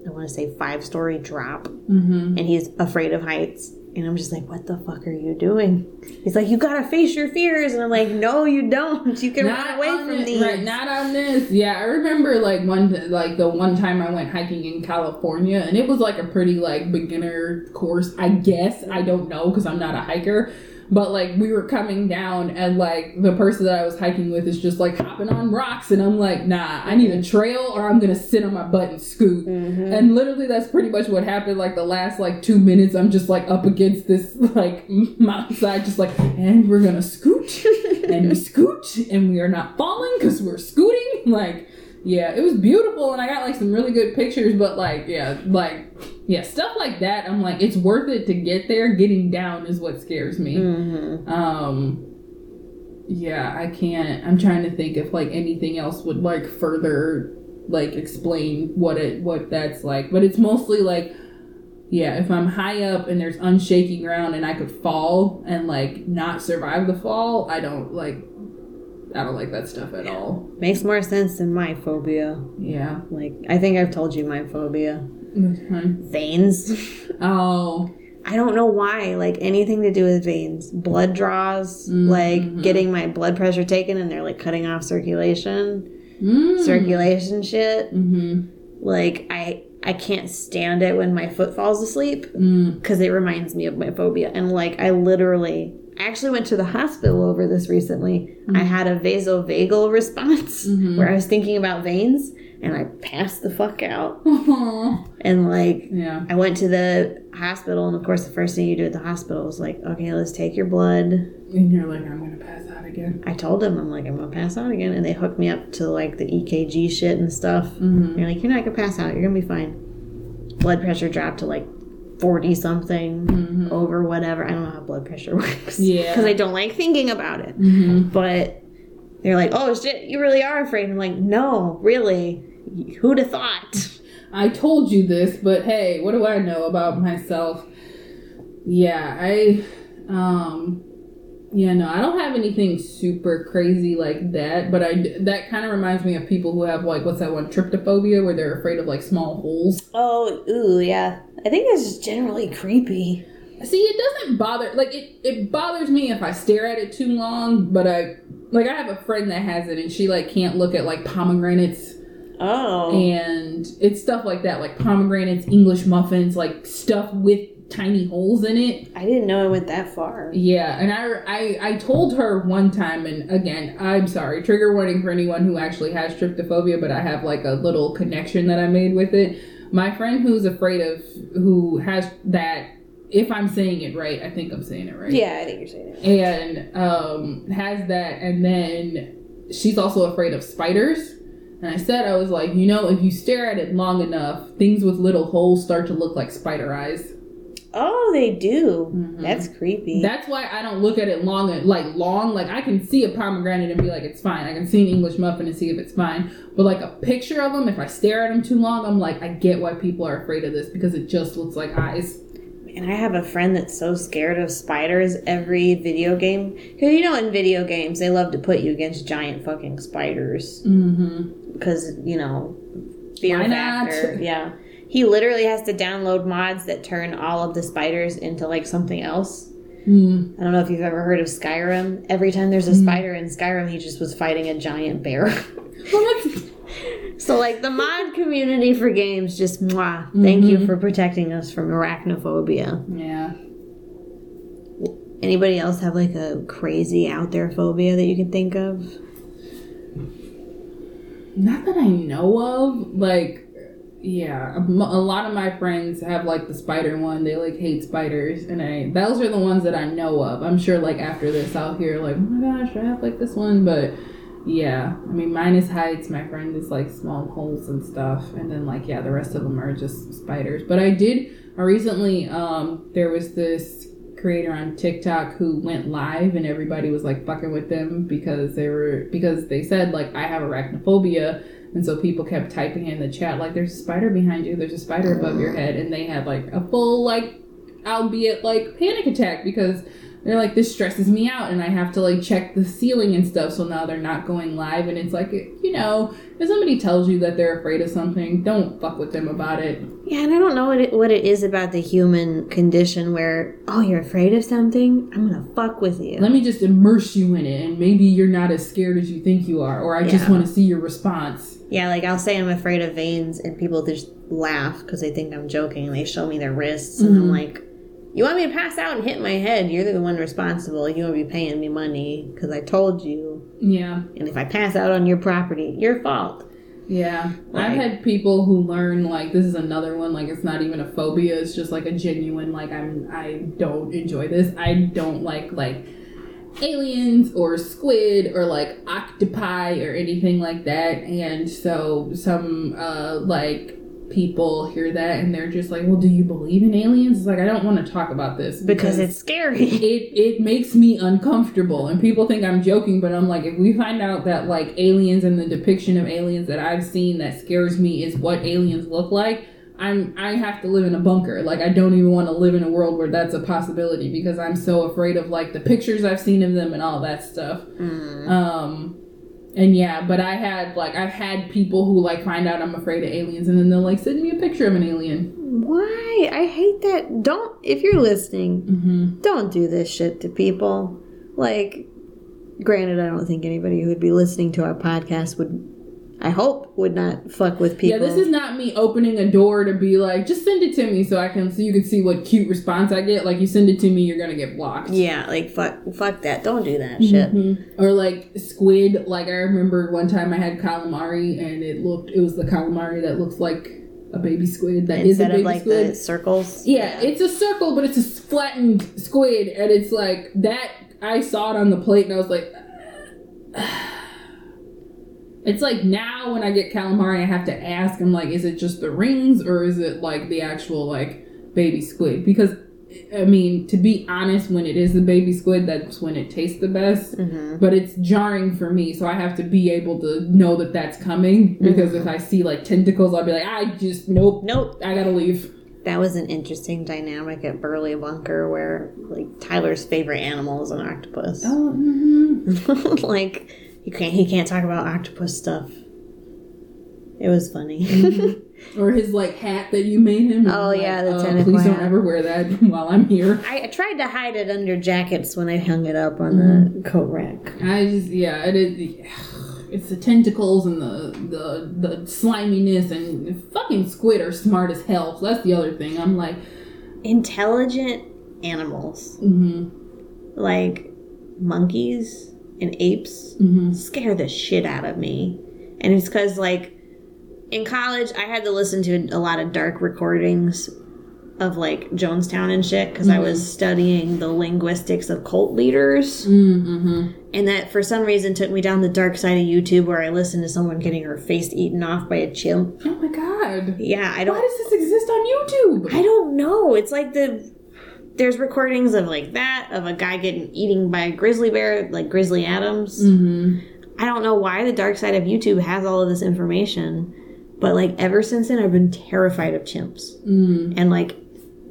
I want to say five story drop, Mhm. and he's afraid of heights. And I'm just like, what the fuck are you doing? He's like, you gotta face your fears. And I'm like, no, you don't. You can run away from thi- these. Right, not on this. Yeah, I remember like one like the one time I went hiking in California, and it was like a pretty like beginner course. I guess I don't know because I'm not a hiker. But like we were coming down, and like the person that I was hiking with is just like hopping on rocks, and I'm like, nah, I need a trail, or I'm gonna sit on my butt and scoot. Mhm. And literally, that's pretty much what happened. Like the last like two minutes, I'm just like up against this like *laughs* mountainside, just like, and we're gonna scoot and we *laughs* scoot and we are not falling because we're scooting. Like, yeah, it was beautiful and I got like some really good pictures, but like, yeah, like, yeah, stuff like that. I'm like, it's worth it to get there. Getting down is what scares me. Mhm. Um, yeah, I can't. I'm trying to think if like anything else would like further like explain what it what that's like, but it's mostly like. Yeah, if I'm high up and there's unshaky ground and I could fall and like not survive the fall, I don't like I don't like that stuff at all. Makes more sense than my phobia. Yeah. Like, I think I've told you my phobia. Okay. Veins. *laughs* Oh. I don't know why. Like, anything to do with veins. Blood draws, like Mhm. getting my blood pressure taken and they're like cutting off circulation. Mm. Circulation shit. Mm-hmm. Like, I. I can't stand it when my foot falls asleep Mm. because it reminds me of my phobia. And like, I literally, I actually went to the hospital over this recently. I had a vasovagal response *laughs* Mhm. where I was thinking about veins and I passed the fuck out. *laughs* And like, Yeah. I went to the hospital, and of course, the first thing you do at the hospital is like, okay, let's take your blood. And you're like, I'm gonna pass out again. I told them, I'm like, I'm gonna pass out again, and they hooked me up to like the EKG shit and stuff. Mm-hmm. They're like, you're not gonna pass out, you're gonna be fine. Blood pressure dropped to like forty something Mhm. over whatever. I don't know how blood pressure *laughs* works. Yeah. because I don't like thinking about it. Mm-hmm. But they're like, oh shit, you really are afraid. I'm like, no, really. Who'd have thought? I told you this, but hey, what do I know about myself? Yeah, I um Yeah, no, I don't have anything super crazy like that, but I that kind of reminds me of people who have like what's that one tryptophobia where they're afraid of like small holes. Oh, ooh, yeah. I think it's just generally creepy. See, it doesn't bother like it it bothers me if I stare at it too long, but I like I have a friend that has it and she like can't look at like pomegranates Oh. and it's stuff like that, like pomegranates, English muffins, like stuff with tiny holes in it. I didn't know it went that far. Yeah, and I, I I told her one time, and again, I'm sorry, trigger warning for anyone who actually has tryptophobia, but I have like a little connection that I made with it. My friend who's afraid of, who has that, if I'm saying it right, I think I'm saying it right. Yeah, I think you're saying it. And um, has that, and then she's also afraid of spiders. And I said, I was like, you know, if you stare at it long enough, things with little holes start to look like spider eyes. Oh, they do. Mhm. That's creepy. That's why I don't look at it long, like long. Like I can see a pomegranate and be like, it's fine. I can see an English muffin and see if it's fine. But like a picture of them, if I stare at them too long, I'm like, I get why people are afraid of this because it just looks like eyes. and I have a friend that's so scared of spiders every video game. Because you know, in video games, they love to put you against giant fucking spiders. Mm-hmm. Because, you know, fear Why not? factor. Yeah. He literally has to download mods that turn all of the spiders into like something else. Mm. I don't know if you've ever heard of Skyrim. Every time there's a spider in Skyrim, he just was fighting a giant bear. *laughs* So, like, the mod community for games, just mwah. Thank you Mhm. for protecting us from arachnophobia. yeah. Anybody else have like a crazy out there phobia that you can think of? Not that I know of. Like, yeah, a lot of my friends have like the spider one. They like hate spiders, and I those are the ones that I know of. I'm sure like after this, I'll hear like, oh my gosh, I have like this one, but. Yeah, I mean, mine is heights. My friend is like small holes and stuff, and then like yeah, the rest of them are just spiders. But I did I recently. Um, there was this creator on TikTok who went live, and everybody was like fucking with them because they were because they said like I have arachnophobia, and so people kept typing in the chat like there's a spider behind you, there's a spider above your head, and they had like a full like, albeit like panic attack because they're like this stresses me out and i have to like check the ceiling and stuff so now they're not going live. And it's like you know if somebody tells you that they're afraid of something don't fuck with them about it. Yeah, and I don't know what it, what it is about the human condition where, oh, you're afraid of something? I'm gonna fuck with you. let me just immerse you in it and maybe you're not as scared as you think you are or i just want to see your response yeah, like I'll say I'm afraid of veins, and people just laugh because they think I'm joking, they show me their wrists, and I'm Mhm. like, you want me to pass out and hit my head? You're the one responsible. You won't be paying me money because I told you. yeah And if I pass out on your property, your fault. yeah Like- i've had people who learn like this is another one like it's not even a phobia it's just like a genuine like i'm i don't enjoy this i don't like like aliens or squid or like octopi or anything like that. And so some uh like people hear that and they're just like well do you believe in aliens? It's like i don't want to talk about this Because it's scary. *laughs* it it makes me uncomfortable. And people think i'm joking but i'm like if we find out that like aliens and the depiction of aliens that i've seen that scares me is what aliens look like i'm i have to live in a bunker like i don't even want to live in a world where that's a possibility because i'm so afraid of like the pictures i've seen of them and all that stuff Mm. um and yeah but i had like i've had people who like find out i'm afraid of aliens and then they'll like send me a picture of an alien Why? I hate that. Don't, if you're listening, mm-hmm. don't do this shit to people. Like, granted, I don't think anybody who would be listening to our podcast would, I hope, would not fuck with people. Yeah, this is not me opening a door to be like, just send it to me so I can so you can see what cute response I get. Like you send it to me, you're gonna get blocked. Yeah, like, fuck, fuck that. Don't do that shit. Mhm. Or like squid. Like I remember one time I had calamari and it looked it was the calamari that looks like a baby squid that is Instead a baby of like squid. the circles. Yeah, it's a circle, but it's a flattened squid, and it's like that. I saw it on the plate, and I was like, *sighs* *sighs* it's like now when I get calamari, I have to ask. I'm like, is it just the rings, or is it like the actual like baby squid? Because I mean, to be honest, when it is the baby squid, that's when it tastes the best. hmm But it's jarring for me, so I have to be able to know that that's coming. Because if I see like tentacles, I'll be like, I just nope, Nope. I gotta leave. that was an interesting dynamic at Burley Bunker where like Tyler's favorite animal is an octopus. Oh, mm-hmm. *laughs* like he can't he can't talk about octopus stuff. It was funny. *laughs* or his like hat that you made him. Oh, Like, yeah, the uh, tentacle Please don't ever wear that *laughs* while I'm here. I, I tried to hide it under jackets when I hung it up on Mm-hmm. the coat rack. I just yeah, it is. It's the tentacles and the the the sliminess and fucking squid are smart as hell. So that's the other thing. I'm like, Intelligent animals mm-hmm, like monkeys and apes mm-hmm, scare the shit out of me. And it's because, like, in college, I had to listen to a lot of dark recordings of, like, Jonestown and shit because I was studying the linguistics of cult leaders. mm-hmm. And that, for some reason, took me down the dark side of YouTube where I listened to someone getting her face eaten off by a chimp. Oh my god, Yeah, I don't. Why does this exist on YouTube? I don't know. It's like the. There's recordings of like that of a guy getting eaten by a grizzly bear, like Grizzly Adams. Mm-hmm. I don't know why the dark side of YouTube has all of this information, but like ever since then, I've been terrified of chimps Mm. and like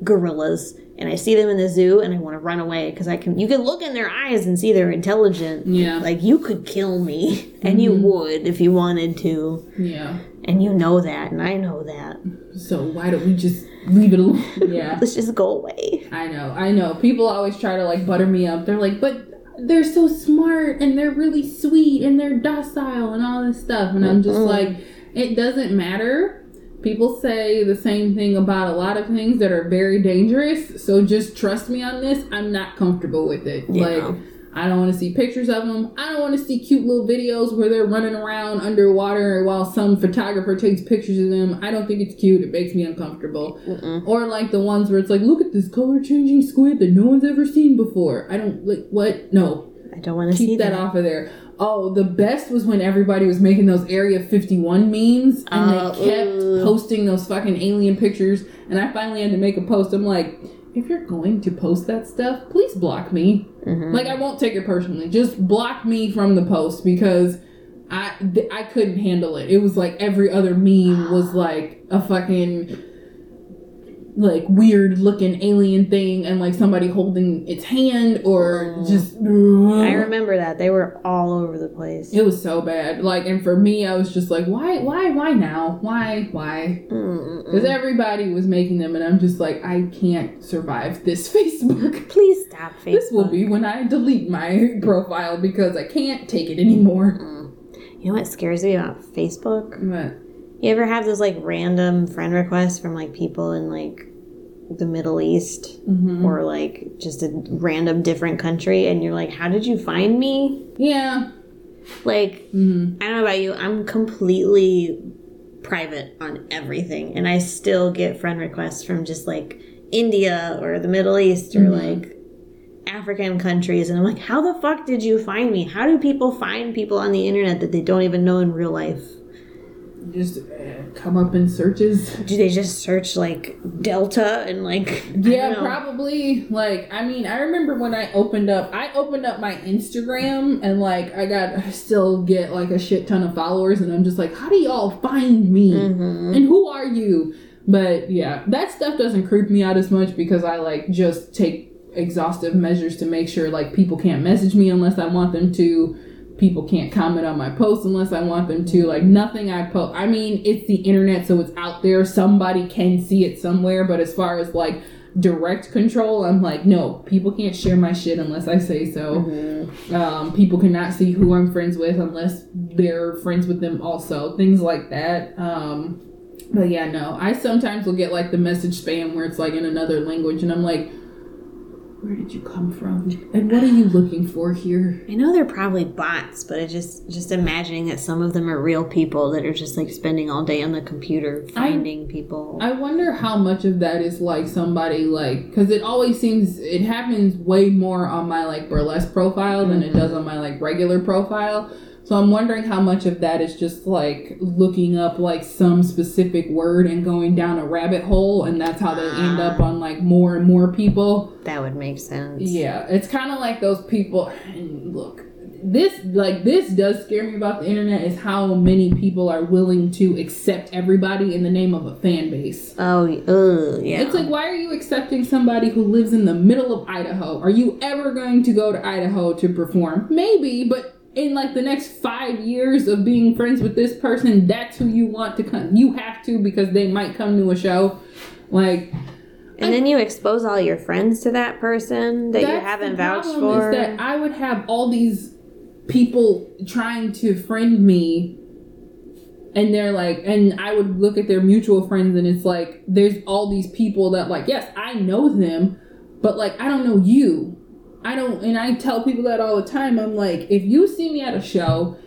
gorillas. And I see them in the zoo and I want to run away because I can. You can look in their eyes and see they're intelligent. Yeah, Like you could kill me, and you mm-hmm. would if you wanted to, yeah. and you know that, and I know that. So why don't we just leave it alone? *laughs* Yeah. Let's just go away. I know, I know. People always try to like butter me up. They're like, but they're so smart and they're really sweet and they're docile and all this stuff. And I'm just like, it doesn't matter. People say the same thing about a lot of things that are very dangerous. So just trust me on this. I'm not comfortable with it. Yeah. Like, I don't want to see pictures of them. I don't want to see cute little videos where they're running around underwater while some photographer takes pictures of them. I don't think it's cute. It makes me uncomfortable. Mm-mm. Or like the ones where it's like, look at this color changing squid that no one's ever seen before. I don't like what? No, I don't want to see keep that that. off of there. Oh, the best was when everybody was making those Area 51 memes and Oh, they kept ooh. posting those fucking alien pictures. And I finally had to make a post. I'm like, if you're going to post that stuff, please block me. Mhm. Like I won't take it personally. Just block me from the post because I th- I couldn't handle it. It was like every other meme was like a fucking like weird looking alien thing and like somebody holding its hand or Oh. just *laughs* I remember that they were all over the place. it was so bad. Like and for me I was just like why why why now? Why why? Cuz everybody was making them and I'm just like I can't survive this *laughs* Facebook. Please stop Facebook. *laughs* This will be when I delete my profile because I can't take it anymore. Mm. You know what scares me about Facebook? But You ever have those like random friend requests from like people in like the Middle East mhm. or like just a random different country and you're like, how did you find me? yeah, Like, Mhm. I don't know about you, I'm completely private on everything and I still get friend requests from just like India or the Middle East or Mhm. like African countries and I'm like, how the fuck did you find me? How do people find people on the internet that they don't even know in real life? Just uh, come up in searches. Do they just search like Delta and like Yeah, probably. Like, I mean, I remember when I opened up, I opened up my Instagram and like I got I still get like a shit ton of followers, and I'm just like, how do y'all find me? Mhm. And who are you? But yeah, that stuff doesn't creep me out as much because I like just take exhaustive measures to make sure like people can't message me unless I want them to. People can't comment on my posts unless I want them to. Like nothing I post. I mean, it's the internet, so it's out there. Somebody can see it somewhere. But as far as like direct control, I'm like, no, people can't share my shit unless I say so. Mhm. Um, people cannot see who I'm friends with unless they're friends with them also. Things like that. Um, but yeah, no. I sometimes will get like the message spam where it's like in another language, and I'm like, where did you come from? And what are you looking for here? I know they're probably bots, but I just just imagining that some of them are real people that are just like spending all day on the computer finding people. I wonder how much of that is like somebody like because it always seems it happens way more on my like burlesque profile than it mm-hmm. does on my like regular profile. So I'm wondering how much of that is just like looking up like some specific word and going down a rabbit hole, and that's how they end up on like more and more people. that would make sense. Yeah, it's kind of like those people. And look, this like this does scare me about the internet is how many people are willing to accept everybody in the name of a fan base. Oh, ugh, yeah. It's like why are you accepting somebody who lives in the middle of Idaho? Are you ever going to go to Idaho to perform? Maybe, but in like the next five years of being friends with this person, that's who you want to come. You have to because they might come to a show. Like and then you expose all your friends to that person that you haven't vouched for. Is that I would have all these people trying to friend me, and they're like, and I would look at their mutual friends, and it's like, there's all these people that like, yes, I know them, but like, I don't know you. I don't, and I tell people that all the time. I'm like, if you see me at a show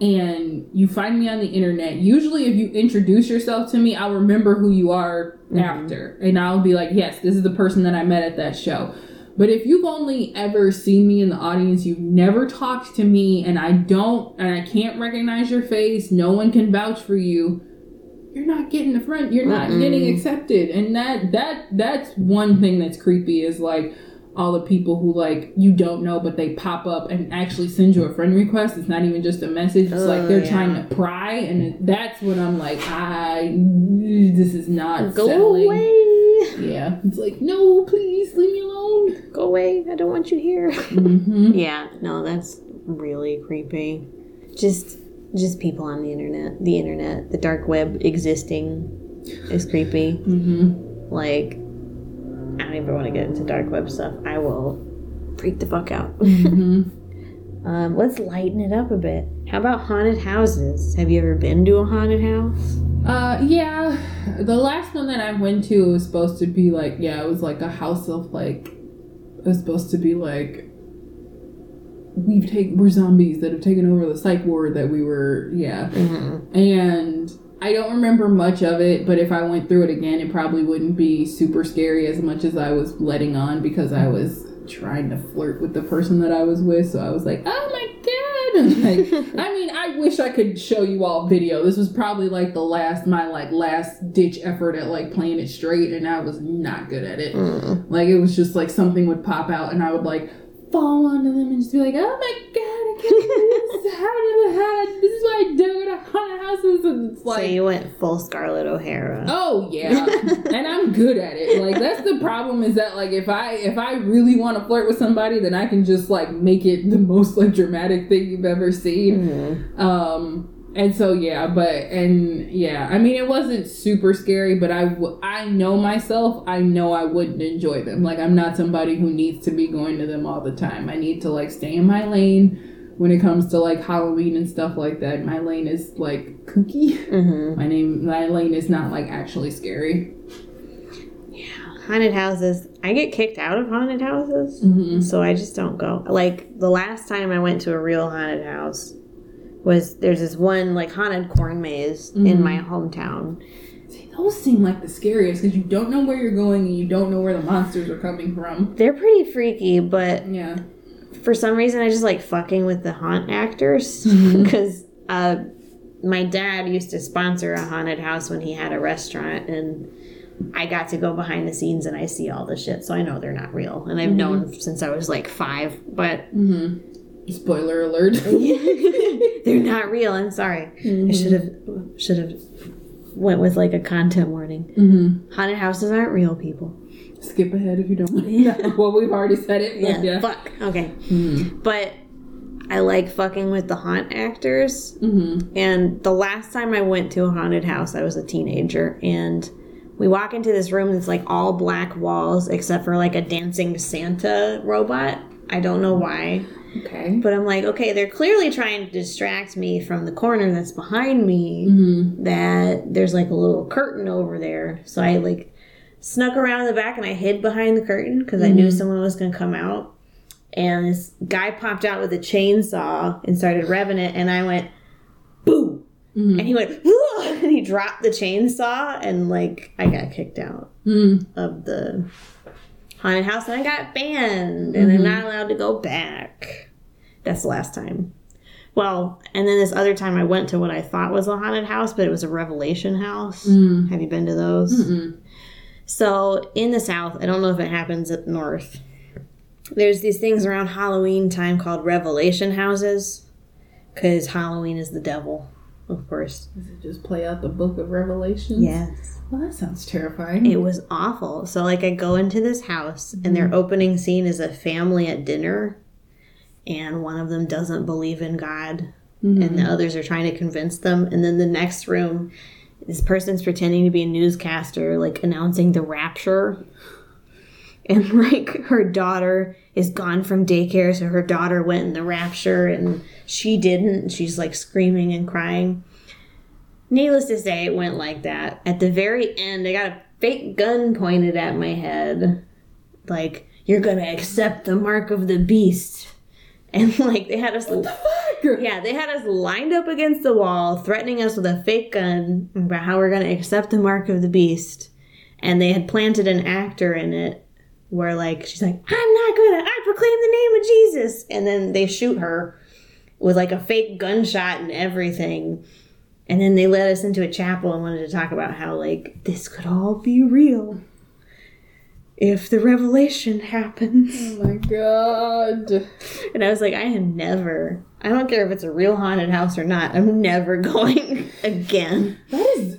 and you find me on the internet, usually if you introduce yourself to me, I'll remember who you are mm-hmm. after. And I'll be like, yes, this is the person that I met at that show. But if you've only ever seen me in the audience, you've never talked to me, and I don't, and I can't recognize your face, no one can vouch for you. You're not getting the front. You're not Mm-mm. getting accepted, and that that that's one thing that's creepy is like all the people who like you don't know but they pop up and actually send you a friend request. It's not even just a message. It's like Oh, they're yeah. trying to pry, and that's when I'm like, I this is not Go settling. away. Yeah, it's like no, please leave me alone. Go away. I don't want you here. hmm *laughs* yeah, no, that's really creepy. Just just people on the internet. The internet, the dark web existing is creepy. hmm Like I don't even want to get into dark web stuff. I will freak the fuck out. hmm *laughs* Um, let's lighten it up a bit. How about haunted houses? Have you ever been to a haunted house? Uh, yeah. The last one that I went to was supposed to be like, yeah, it was like a house of like, it was supposed to be like, we've taken, we're zombies that have taken over the psych ward that we were, yeah. Mm-hmm. And I don't remember much of it, but if I went through it again, it probably wouldn't be super scary as much as I was letting on because I was trying to flirt with the person that I was with. So I was like, oh my god. *laughs* And like, I mean, I wish I could show you all video. This was probably like the last, my like last ditch effort at like playing it straight, and I was not good at it. Mm. Like it was just like something would pop out, and I would like fall onto them and just be like, "Oh my god, This! How did I had? This is why I don't go to haunted houses." And it's so you went full Scarlett O'Hara. oh yeah, *laughs* and I'm good at it. Like that's the problem is that like if I if I really want to flirt with somebody, then I can just like make it the most like dramatic thing you've ever seen. Mhm. Um, and so yeah, but and yeah, I mean it wasn't super scary, but I w- I know myself. I know I wouldn't enjoy them. Like I'm not somebody who needs to be going to them all the time. I need to like stay in my lane when it comes to like Halloween and stuff like that. My lane is like kooky. Mhm. My name my lane is not like actually scary. Yeah, haunted houses. I get kicked out of haunted houses, Mm-hmm. so I just don't go. Like the last time I went to a real haunted house was there's this one like haunted corn maze in Mhm. my hometown. See, those seem like the scariest because you don't know where you're going and you don't know where the monsters are coming from. They're pretty freaky, but Yeah. For some reason I just like fucking with the haunt actors *laughs* Mhm. because uh, my dad used to sponsor a haunted house when he had a restaurant and I got to go behind the scenes and I see all the shit so I know they're not real and I've Mhm. known since I was like five but Mm-hmm. Spoiler alert. *laughs* they're not real I'm sorry I should have should have went with like a content warning Mm-hmm. haunted houses aren't real people Skip ahead if you don't want to. *laughs* Well, we've already said it. yeah, yeah. fuck okay Mm-hmm. but I like fucking with the haunt actors Mm-hmm. And the last time I went to a haunted house, I was a teenager, and we walk into this room that's like all black walls except for like a dancing Santa robot. I don't know why, Okay. but I'm like, okay, they're clearly trying to distract me from the corner that's behind me. Mm-hmm. That there's like a little curtain over there, so I like snuck around the back and I hid behind the curtain because I knew Mhm. someone was gonna come out. And this guy popped out with a chainsaw and started revving it, and I went, boom. Mm-hmm. And he went, "Whoa," *laughs* and he dropped the chainsaw, and like I got kicked out Mm-hmm. of the haunted house, and I got banned, and I'm not allowed to go back. That's the last time. Well, and then this other time I went to what I thought was a haunted house, but it was a Revelation house. Mm. Have you been to those? Mm-mm. So in the South, I don't know if it happens up north, there's these things around Halloween time called revelation houses, because Halloween is the devil, of course. Does it just play out the book of Revelations? Yes. Well, that sounds terrifying. It was awful. So like I go into this house and their mm-hmm. opening scene is a family at dinner and one of them doesn't believe in God and the mm-hmm. others are trying to convince them and then the next room this person's pretending to be a newscaster like announcing the rapture and *laughs* like her daughter is gone from daycare so her daughter went in the rapture and she didn't she's like screaming and crying Needless to say, it went like that. At the very end, I got a fake gun pointed at my head. Like, you're gonna accept the mark of the beast. And, like, they had us. Yeah, they had us lined up against the wall, threatening us with a fake gun about how we're gonna accept the mark of the beast. And they had planted an actor in it where, like, she's like, I'm not gonna, I proclaim the name of Jesus. And then they shoot her with, like, a fake gunshot and everything. And then they led us into a chapel and wanted to talk about how, like, this could all be real if the revelation happens. oh my god. And I was like, I am never, I don't care if it's a real haunted house or not, I'm never *laughs* going again. That is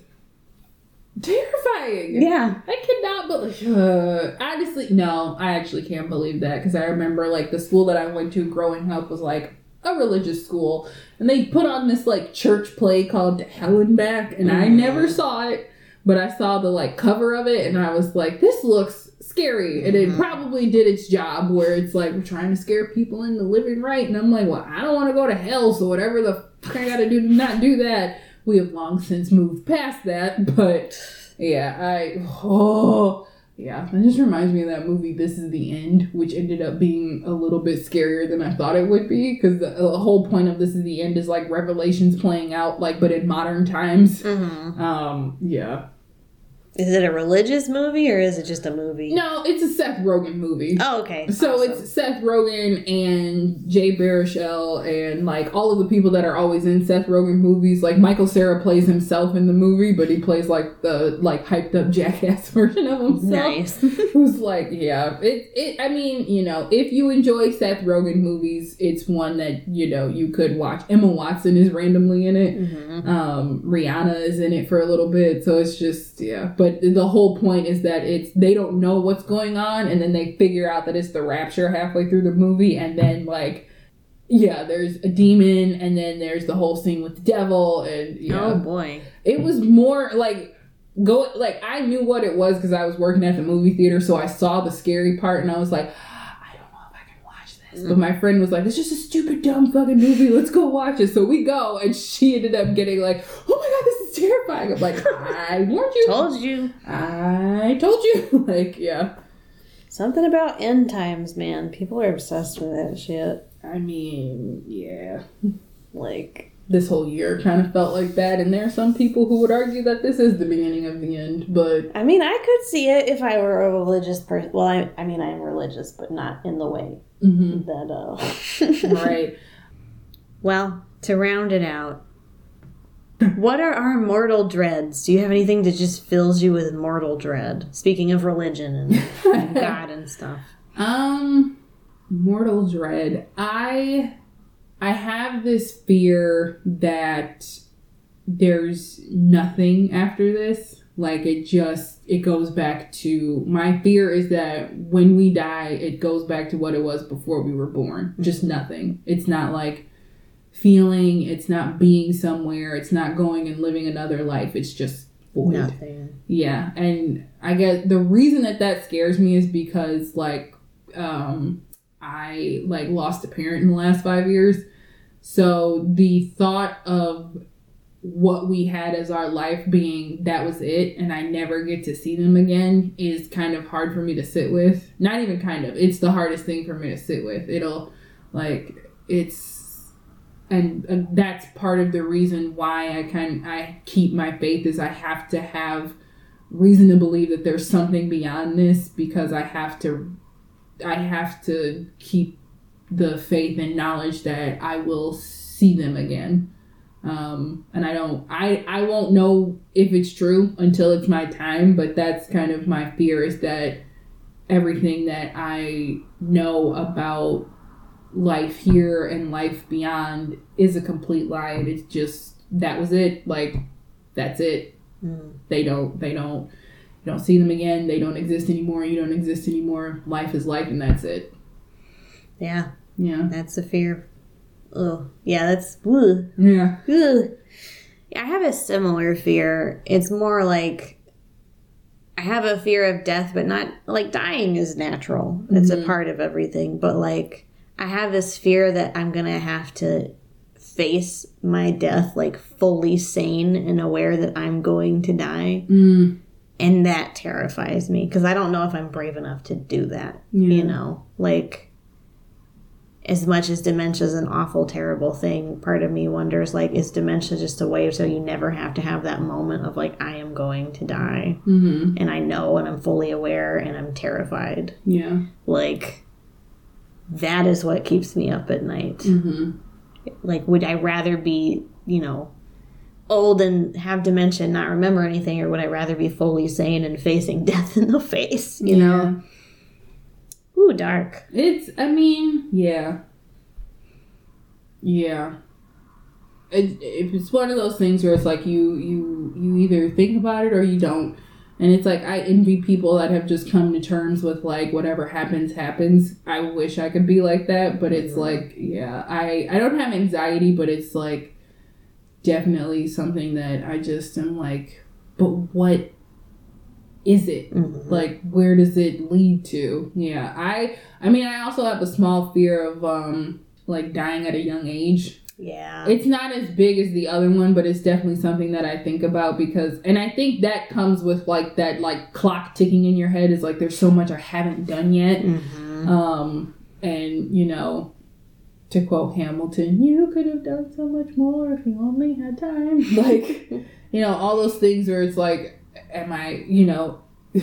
terrifying. Yeah. I cannot believe. *sighs* Uh, honestly, no, I actually can't believe that because I remember like the school that I went to growing up was like a religious school, and they put on this like church play called and Back, and I never saw it, but I saw the like cover of it, and I was like, this looks scary, and it probably did its job where it's like we're trying to scare people into living right, and I'm like, well, I don't want to go to hell, so whatever the fuck I gotta do to not do that. We have long since moved past that, *laughs* but yeah, I oh yeah, that just reminds me of that movie This Is the End, which ended up being a little bit scarier than I thought it would be because the, the whole point of This Is the End is like revelations playing out like but in modern times. Mm-hmm. Um, yeah. Is it a religious movie or is it just a movie? No, it's a Seth Rogen movie. Oh, okay. So Awesome. it's Seth Rogen and Jay Baruchel and like all of the people that are always in Seth Rogen movies. Like Michael Cera plays himself in the movie, but he plays like the like hyped up *laughs* jackass version of himself. nice. *laughs* Who's like, yeah, it, it. I mean, you know, if you enjoy Seth Rogen movies, it's one that you know you could watch. Emma Watson is randomly in it. Mhm. Um, Rihanna is in it for a little bit, so it's just yeah. But the whole point is that it's they don't know what's going on, and then they figure out that it's the rapture halfway through the movie, and then like. Yeah, there's a demon, and then there's the whole scene with the devil, and yeah, Oh boy. it was more like go like I knew what it was because I was working at the movie theater, so I saw the scary part, and I was like, I don't know if I can watch this. But my friend was like, "It's just a stupid, dumb fucking movie. Let's go watch it." So we go, and she ended up getting like, "Oh my god, this is terrifying." I'm like, "I warned you. Told you. I told you." *laughs* like, yeah. Something about end times, man. People are obsessed with that shit. I mean, yeah. Like, This whole year kind of felt like that, and there are some people who would argue that this is the beginning of the end, but I mean, I could see it if I were a religious person. Well, I, I mean, I am religious, but not in the way mhm. that, uh. *laughs* right. Well, to round it out, what are our mortal dreads? Do you have anything that just fills you with mortal dread? Speaking of religion and, and *laughs* God and stuff. Um, mortal dread. I I have this fear that there's nothing after this. Like it just it goes back to my fear is that when we die, it goes back to what it was before we were born. Just nothing. It's not like feeling. It's not being somewhere. It's not going and living another life. It's just void. Nothing. Yeah, and I guess the reason that that scares me is because like um I like lost a parent in the last 5 years. So the thought of what we had as our life being that was it and I never get to see them again is kind of hard for me to sit with. Not even kind of. It's the hardest thing for me to sit with. It'll like it's and, that's part of the reason why I can I keep my faith is I have to have reason to believe that there's something beyond this because I have to I have to keep the faith and knowledge that I will see them again. Um, and I don't I I won't know if it's true until it's my time, but that's kind of my fear is that everything that I know about life here and life beyond is a complete lie. And it's just that was it. Like that's it. Mm. They don't. They don't. You don't see them again. They don't exist anymore. You don't exist anymore. Life is life, and that's it. Yeah, Yeah. that's a fear. Oh, yeah, that's. Ugh. Yeah. Ugh. I have a similar fear. It's more like I have a fear of death, but not like dying is natural. It's a Mhm. part of everything. But like I have this fear that I'm gonna have to face my death like fully sane and aware that I'm going to die. Mm. And that terrifies me because I don't know if I'm brave enough to do that. Yeah. You know, like as much as dementia is an awful, terrible thing, part of me wonders like, is dementia just a way so you never have to have that moment of like, I am going to die Mm-hmm. and I know and I'm fully aware and I'm terrified? Yeah. Like, that is what keeps me up at night. Mm-hmm. Like, would I rather be, you know, old and have dementia and not remember anything, or would I rather be fully sane and facing *laughs* death in the face? You know? Ooh, dark. It's, I mean, yeah. Yeah. It, it's one of those things where it's like you, you, you either think about it or you don't. And it's like, I envy people that have just come to terms with like, whatever happens, happens. I wish I could be like that, but it's Mhm. like, yeah, I, I don't have anxiety, but it's like definitely something that I just am like, but what is it? Mhm. like where does it lead to yeah i i mean i also have a small fear of um like dying at a young age yeah. it's not as big as the other one but it's definitely something that i think about because and i think that comes with like that like clock ticking in your head is like there's so much i haven't done yet Mhm. um and you know to quote hamilton you could have done so much more if you only had time *laughs* like you know all those things where it's like am i you know *laughs*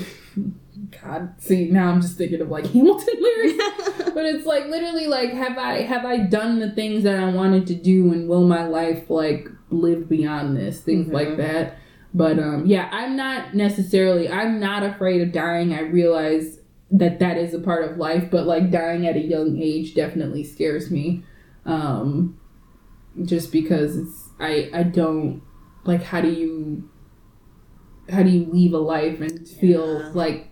god see now i'm just thinking of like *laughs* hamilton lyrics. *laughs* But it's like literally like have i have i done the things that i wanted to do and will my life like live beyond this? Things Mhm. like that. But um yeah i'm not necessarily i'm not afraid of dying. I realize that that is a part of life but like dying at a young age definitely scares me. Um just because it's i i don't like how do you how do you leave a life and feel Yeah. like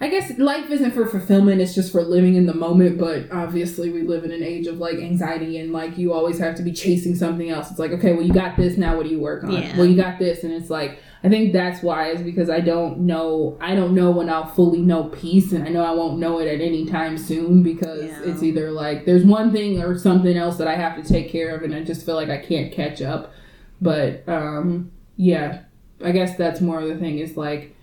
I guess life isn't for fulfillment, it's just for living in the moment, but obviously we live in an age of like anxiety and like you always have to be chasing something else. It's like, okay, well you got this, now what do you work on? Yeah. Well you got this and it's like I think that's why is because I don't know I don't know when I'll fully know peace and I know I won't know it at any time soon because Yeah. it's either like there's one thing or something else that I have to take care of and I just feel like I can't catch up. But um yeah, I guess that's more of the thing is like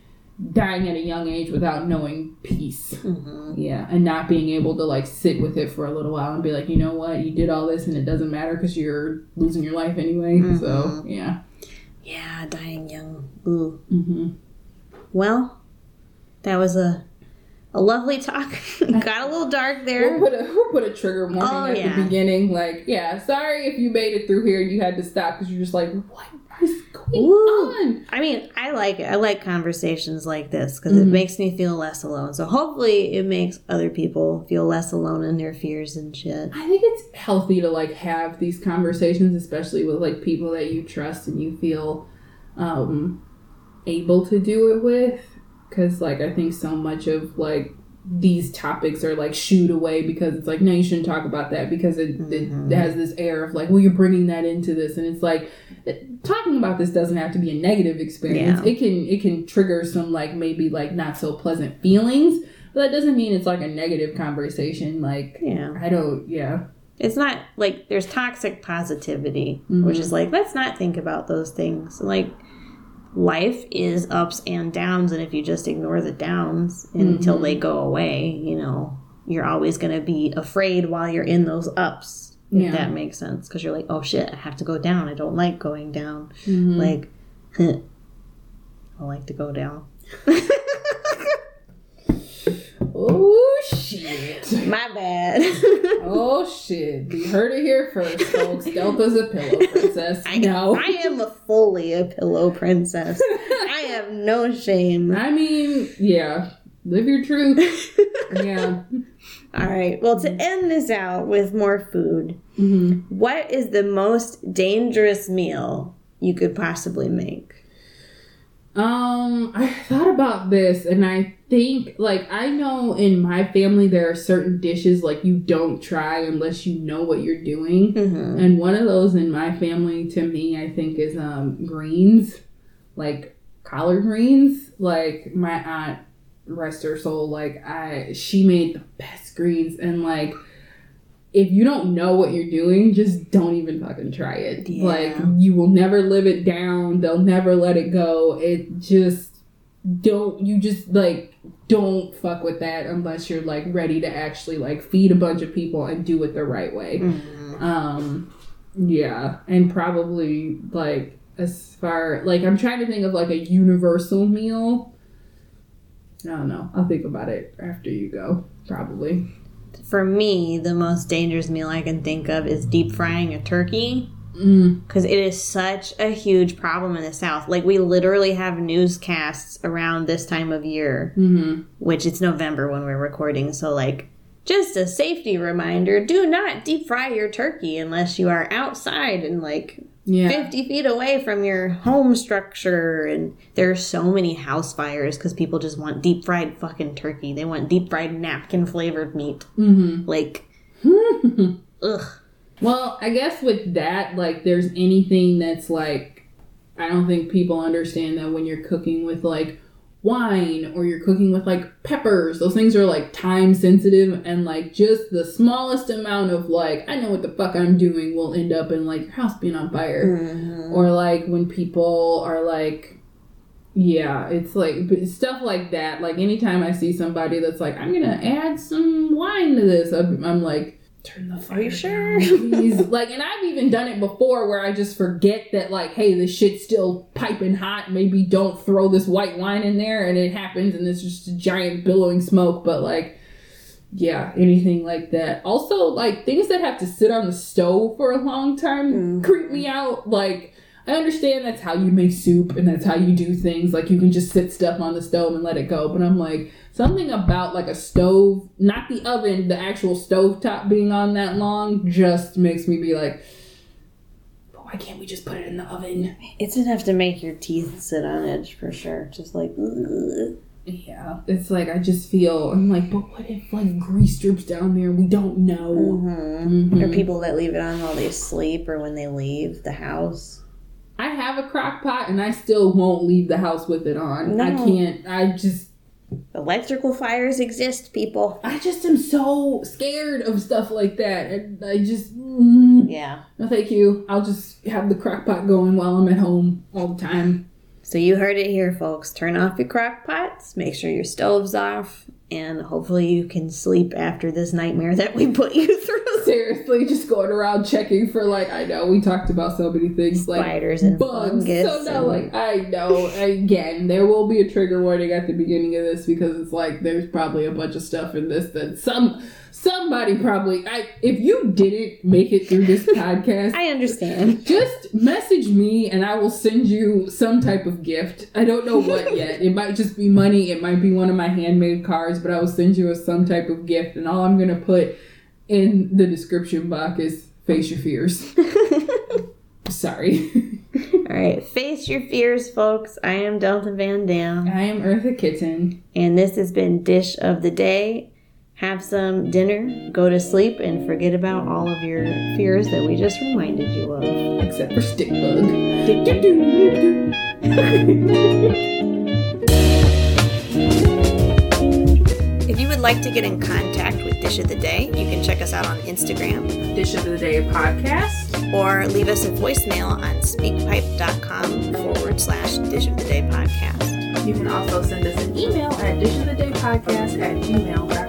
dying at a young age without knowing peace. Mhm. Yeah, and not being able to like sit with it for a little while and be like, you know what, you did all this and it doesn't matter because you're losing your life anyway. So Mhm. yeah. Yeah, dying young. Ooh. hmm Well, that was a a lovely talk. *laughs* Got a little dark We'll there. put a we'll put a trigger warning Oh, at yeah. the beginning. Like, yeah, sorry if you made it through here and you had to stop because you're just like, what is Ooh. on? I mean, I like it. I like conversations like this because it Mhm. makes me feel less alone. So hopefully, it makes other people feel less alone in their fears and shit. I think it's healthy to like have these conversations, especially with like people that you trust and you feel um, able to do it with. Because like I think so much of like these topics are like shooed away because it's like no, you shouldn't talk about that because it, Mhm. it has this air of like well you're bringing that into this and it's like talking about this doesn't have to be a negative experience. Yeah. It can it can trigger some like maybe like not so pleasant feelings. But that doesn't mean it's like a negative conversation. Like Yeah. I don't. Yeah. It's not like there's toxic positivity, Mhm. which is like, let's not think about those things. Like, life is ups and downs, and if you just ignore the downs until Mhm. they go away, you know, you're always going to be afraid while you're in those ups, if Yeah. that makes sense. Because you're like, oh shit, I have to go down. I don't like going down. Mhm. Like, *laughs* I like to go down. *laughs* oh shit. My bad. *laughs* Oh shit. You heard it here first, folks. Delta's a pillow princess. I no. I am a fully a pillow princess. *laughs* I have no shame. I mean, yeah. live your truth. *laughs* yeah. All right. Well, to end this out with more food, hmm what is the most dangerous meal you could possibly make? Um, I thought about this and I think like I know in my family there are certain dishes like you don't try unless you know what you're doing. Mm-hmm. And one of those in my family to me I think is um greens, like collard greens. Like my aunt rest her soul like I she made the best greens and like if you don't know what you're doing, just don't even fucking try it. Yeah. Like you will never live it down. They'll never let it go. It just don't you just like don't fuck with that unless you're like ready to actually like feed a bunch of people and do it the right way. Mm-hmm. Um yeah, and probably like as far like I'm trying to think of like a universal meal. I don't know. I'll think about it after you go. Probably. For me, the most dangerous meal I can think of is deep frying a turkey Mm. because it is such a huge problem in the South. Like, we literally have newscasts around this time of year, Mm-hmm. which it's November when we're recording. So, like, just a safety reminder do not deep fry your turkey unless you are outside and like Yeah. 50 feet away from your home structure. And there are so many house fires because people just want deep fried fucking turkey. They want deep fried napkin flavored meat. Mm-hmm. Like, *laughs* ugh. Well, I guess with that, like, there's anything that's like, I don't think people understand that when you're cooking with like wine or you're cooking with like peppers, those things are like time sensitive and like just the smallest amount of like, I know what the fuck I'm doing will end up in like your house being on fire. Mhm. Or like when people are like, yeah, it's like stuff like that. Like anytime I see somebody that's like, I'm gonna add some wine to this, I'm, I'm like, turn the fire. you sure? like, and I've even done it before where I just forget that, like, hey, this shit's still piping hot. Maybe don't throw this white wine in there, and it happens, and it's just a giant billowing smoke. But like, yeah, anything like that. Also, like things that have to sit on the stove for a long time Mhm. creep me out. Like, I understand that's how you make soup and that's how you do things. Like, you can just sit stuff on the stove and let it go. But I'm like, something about like a stove, not the oven, the actual stove top being on that long, just makes me be like, but why can't we just put it in the oven? It's enough to make your teeth sit on edge for sure. Just like, ugh. Yeah, it's like I just feel I'm like, but what if like grease drips down there? and We don't know. Mhm. Mhm. Or people that leave it on while they sleep or when they leave the house. I have a crock pot and I still won't leave the house with it on. I can't. I just, Electrical fires exist, people. I just am so scared of stuff like that. And I just, mm, Yeah. no, thank you. I'll just have the crock pot going while I'm at home all the time. So you heard it here, folks. Turn off your crock pots, make sure your stove's off, and hopefully you can sleep after this nightmare that we put you through. *laughs* Seriously, just going around checking for like I know we talked about so many things like Spiders and bugs. So now, and- like I know again, there will be a trigger warning at the beginning of this because it's like there's probably a bunch of stuff in this that some somebody probably I if you didn't make it through this *laughs* podcast. I understand. just message me and I will send you some type of gift. I don't know what *laughs* yet. It might just be money. It might be one of my handmade cards, but I will send you a some type of gift. And all I'm gonna put in the description box is face your fears. *laughs* Sorry. All right, face your fears, folks. I am Delta Van Dam, I am Eartha Kitten. and this has been Dish of the Day. Have some dinner, go to sleep, and forget about all of your fears that we just reminded you of. Except for stick bug. If you would like to get in contact with Dish of the Day, you can check us out on Instagram Dish of the Day podcast. or leave us a voicemail on speakpipe.com forward slash Dish of the Day podcast. You can also send us an email at dishofthedaypodcast at gmail.com.